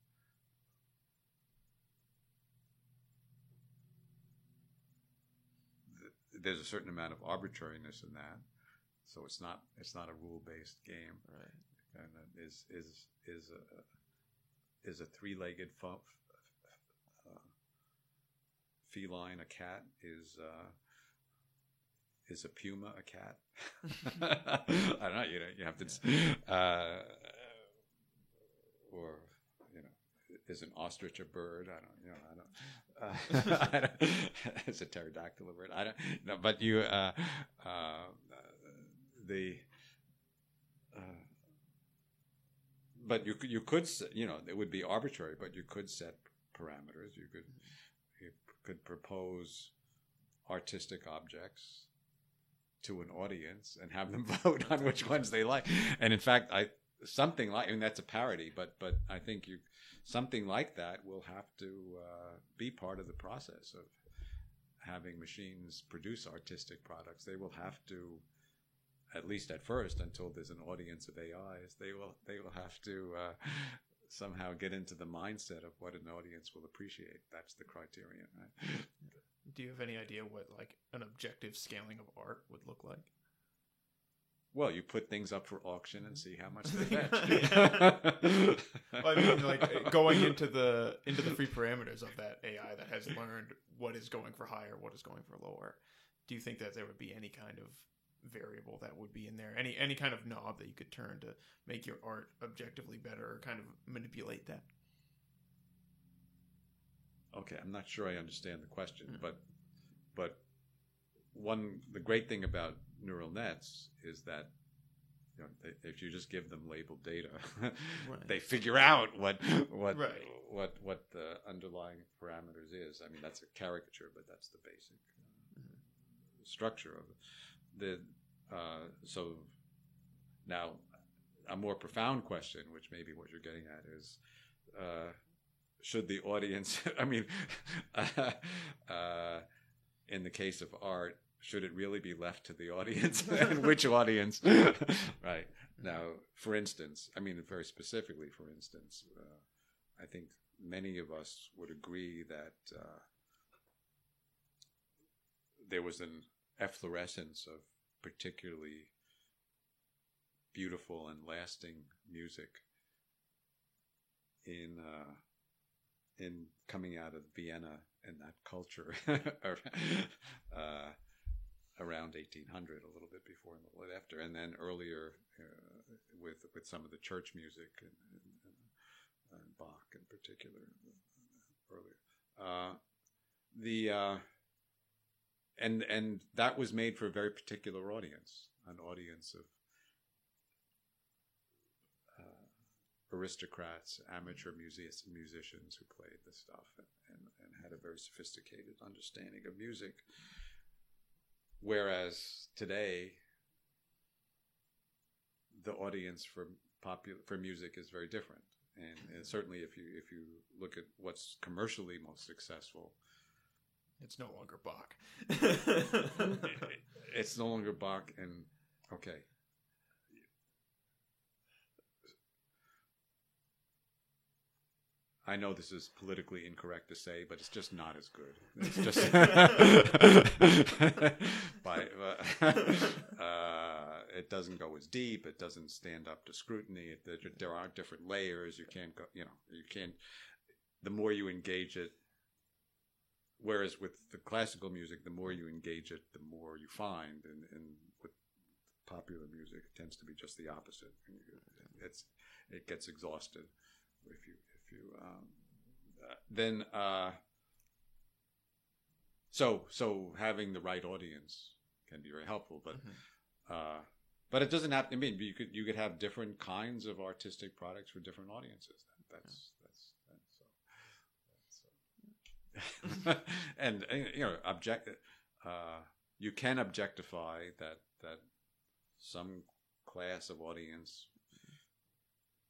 th- there's a certain amount of arbitrariness in that, so it's not it's not a rule based game. Right. and uh, is is is a is a three-legged fu- uh, feline a cat is uh, is a puma a cat. I don't know you know you have to uh, or you know is an ostrich a bird? I don't you know I don't uh, a pterodactyl bird I don't know but you uh, uh, the uh, but you could, you could you know it would be arbitrary, but you could set parameters. You could you could propose artistic objects to an audience and have them vote on which ones they like. And in fact, I something like I mean that's a parody, but but I think you something like that will have to uh, be part of the process of having machines produce artistic products. They will have to at least at first, until there's an audience of AIs, they will they will have to uh, somehow get into the mindset of what an audience will appreciate. That's the criterion, right? Do you have any idea what like an objective scaling of art would look like? Well, you put things up for auction and see how much they fetch. I mean, like going into the into the free parameters of that AI that has learned what is going for higher, what is going for lower. Do you think that there would be any kind of variable that would be in there? Any any kind of knob that you could turn to make your art objectively better, or kind of manipulate that? okay, I'm not sure I understand the question, Mm. but but one the great thing about neural nets is that you know, they, if you just give them labeled data, they figure out what what Right. what what the underlying parameters is. I mean, that's a caricature, but that's the basic uh, structure of it. The uh, so now a more profound question, which may be what you're getting at, is uh, should the audience? I mean, uh, in the case of art, should it really be left to the audience? And which audience? Right. Now for instance i mean very specifically for instance uh, i think many of us would agree that uh, there was an efflorescence of particularly beautiful and lasting music in uh, in coming out of Vienna and that culture. Uh, around 1800, a little bit before and a little bit after, and then earlier uh, with with some of the church music and, and, and Bach in particular earlier. Uh, the uh, and and that was made for a very particular audience, an audience of uh, aristocrats, amateur musicians, musicians who played the stuff and, and, and had a very sophisticated understanding of music. Whereas today, the audience for popular for music is very different, and, and certainly if you if you look at what's commercially most successful, It's no longer Bach. it's no longer Bach and okay. I know this is politically incorrect to say, but it's just not as good. It's just by uh, it doesn't go as deep. It doesn't stand up to scrutiny. There, there are different layers. You can't go. You know, you can't. The more you engage it, whereas with the classical music, the more you engage it, the more you find, and, and with popular music, it tends to be just the opposite. It's it gets exhausted if you um, uh, then uh, so so having the right audience can be very helpful, but uh, but it doesn't have. I mean, you could you could have different kinds of artistic products for different audiences. That, that's that's that's, uh, that's uh, and uh, you know object. Uh, you can objectify that that some class of audience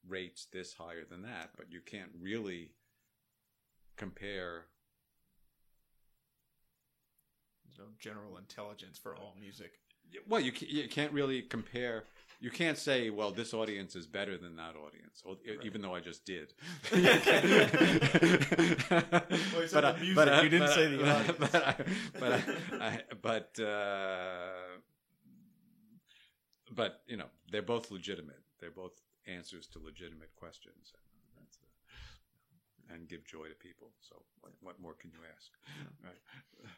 rates this higher than that, but you can't really compare. There's no general intelligence for all music. Well, you you can't really compare. You can't say, well, this audience is better than that audience, Right. even though I just did. Well, you said the music, you didn't say the audience. But, I, but, I, I, but, uh, but you know, they're both legitimate. They're both answers to legitimate questions, and, that's, uh, and give joy to people. So, what, what more can you ask? Right.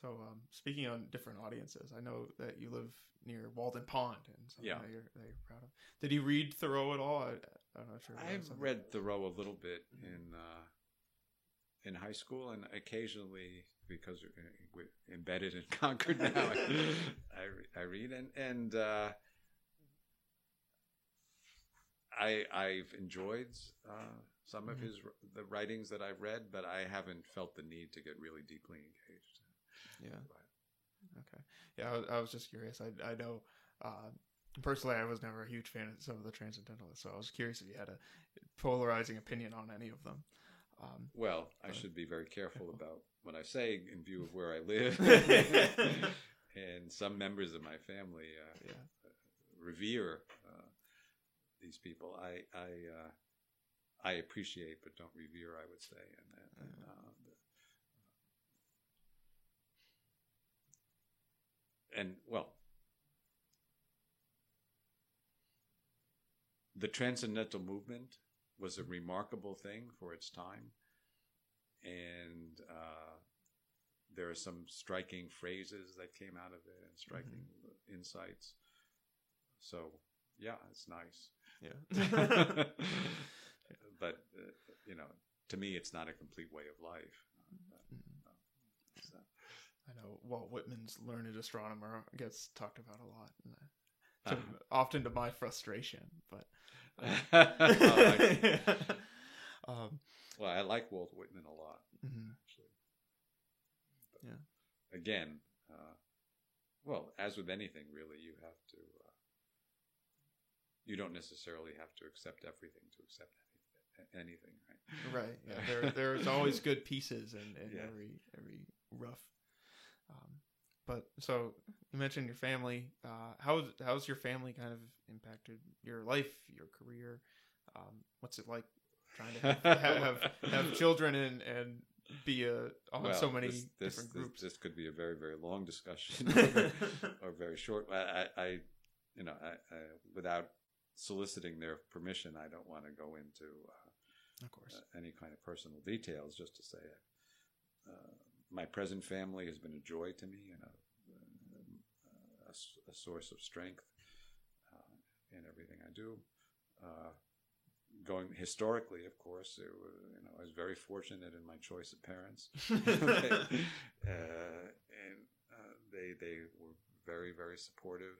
So, um, speaking on different audiences, I know that you live near Walden Pond, and something Yeah. that, you're, that you're proud of. Did you read Thoreau at all? I, I'm not sure. if that was I've read Thoreau a little bit in uh, in high school, and occasionally because we're- we're embedded in Concord now, I, I, I read and and uh, I I've enjoyed uh, some of Mhm. his the writings that I've read, but I haven't felt the need to get really deeply engaged. Yeah. Okay. Yeah, I was, I was just curious. I I know uh, personally, I was never a huge fan of some of the transcendentalists, so I was curious if you had a polarizing opinion on any of them. Um, Well, I should be very careful about what I say in view of where I live. and some members of my family uh, yeah. revere these people. I I uh, I appreciate, but don't revere. I would say, and, and Yeah. uh, the, and well, the transcendental movement was a remarkable thing for its time, and uh, there are some striking phrases that came out of it and striking insights. So yeah, it's nice. Yeah. but uh, you know, to me, it's not a complete way of life. Mhm. So, I know Walt Whitman's learned astronomer gets talked about a lot, and uh, Uh-huh. often to my frustration. But Oh, I- um, well, I like Walt Whitman a lot, mhm. actually. But Yeah. Again, uh, well, as with anything, really, you have to. You don't necessarily have to accept everything to accept anything, right? right. Yeah, there, there's always good pieces in, in Yeah. every every rough. Um, but so you mentioned your family. Uh, how's how's your family kind of impacted your life, your career? Um, what's it like trying to have have, have children and and be a on Well, so many this, this, different groups? This, could be a very, very long discussion or, very, or very short. I, I, I- you know, I, I, without soliciting their permission, I don't want to go into uh, Of course. uh, any kind of personal details. Just to say, uh, my present family has been a joy to me and a, a, a source of strength uh, in everything I do. Uh, going historically, of course, it was, you know, I was very fortunate in my choice of parents. uh, and uh, they they were very very supportive.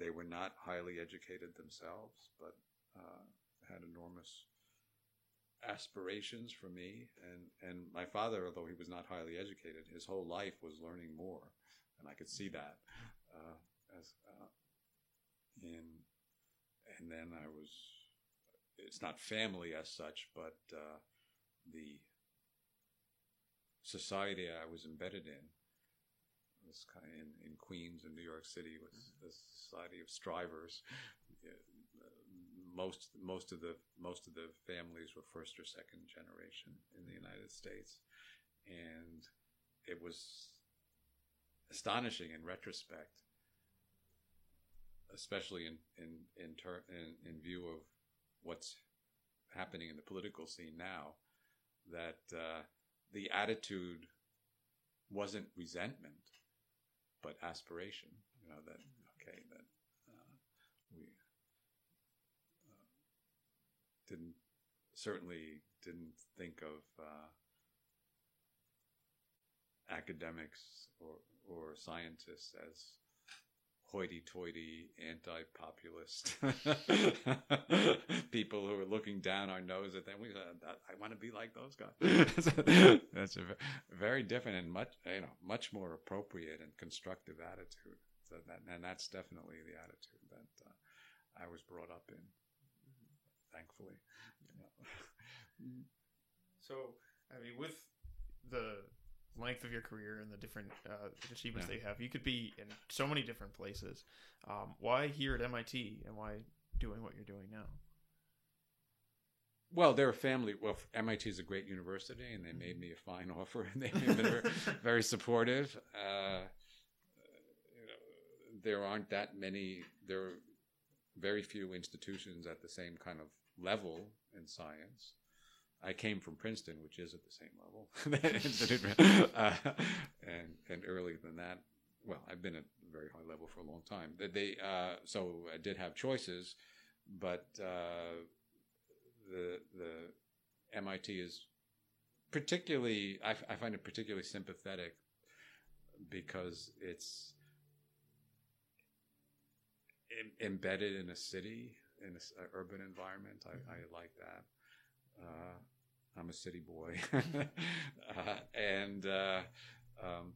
They were not highly educated themselves, but uh, had enormous aspirations for me. And and my father, although he was not highly educated, his whole life was learning more, and I could see that. Uh, as uh, in, and then I was. It's not family as such, but uh, the society I was embedded in was kind of in, in Queens and New York City was a society of strivers. Most most of the most of the families were first or second generation in the United States, and it was astonishing in retrospect, especially in in in, ter- in, in view of what's happening in the political scene now, that uh, the attitude wasn't resentment, but aspiration. You know that okay that uh, we uh, didn't certainly didn't think of uh, academics or or scientists as hoity-toity, anti-populist people who are looking down our nose at them. We, uh, I want to be like those guys. That's a very different and much, you know, much more appropriate and constructive attitude. So that, and that's definitely the attitude that uh, I was brought up in. Thankfully, So, I mean, with the length of your career and the different uh, achievements Yeah. you have, you could be in so many different places. Um, why here at MIT, and why doing what you're doing now? Well, they're a family. Well, MIT is a great university, and they made me a fine offer, and they've been very, very supportive. Uh, you know, there aren't that many. There are very few institutions at the same kind of level in science. I came from Princeton, which is at the same level, uh, and and earlier than that. Well, I've been at a very high level for a long time. They, they uh, so I did have choices, but. Uh, the the MIT is particularly I, I find it particularly sympathetic because it's em- embedded in a city in an urban environment. I, I like that. Uh, I'm a city boy, uh, and uh, um,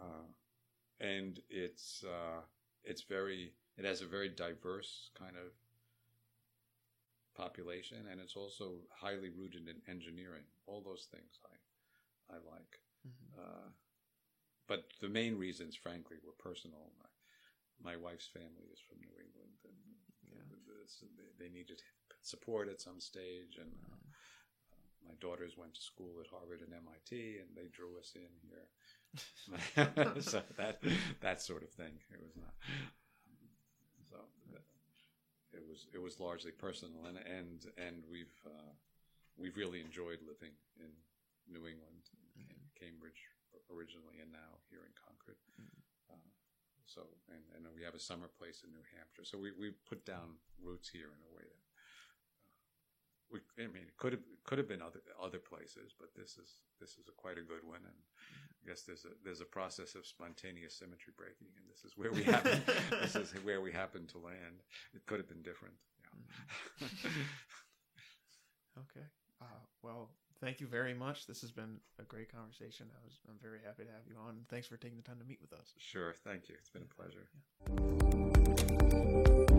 uh, and it's uh, it's very it has a very diverse kind of population, and it's also highly rooted in engineering. All those things I I like. Uh, but the main reasons, frankly, were personal. My, my wife's family is from New England, and they, they needed support at some stage. And uh, uh, my daughters went to school at Harvard and MIT, and they drew us in here. so that that sort of thing. It was not. So it was it was largely personal, and and and we've uh, we've really enjoyed living in New England, in Cambridge originally, and now here in Concord. Uh, so and and we have a summer place in New Hampshire. So we we put down roots here in a way that. We, I mean, it could have could have been other other places, but this is this is a quite a good one, and I guess there's a there's a process of spontaneous symmetry breaking, and this is where we happen. this is where we happen to land. It could have been different. Yeah. Okay. Uh, well, thank you very much. This has been a great conversation. I was I'm very happy to have you on. Thanks for taking the time to meet with us. sure. Thank you. It's been a pleasure. Yeah.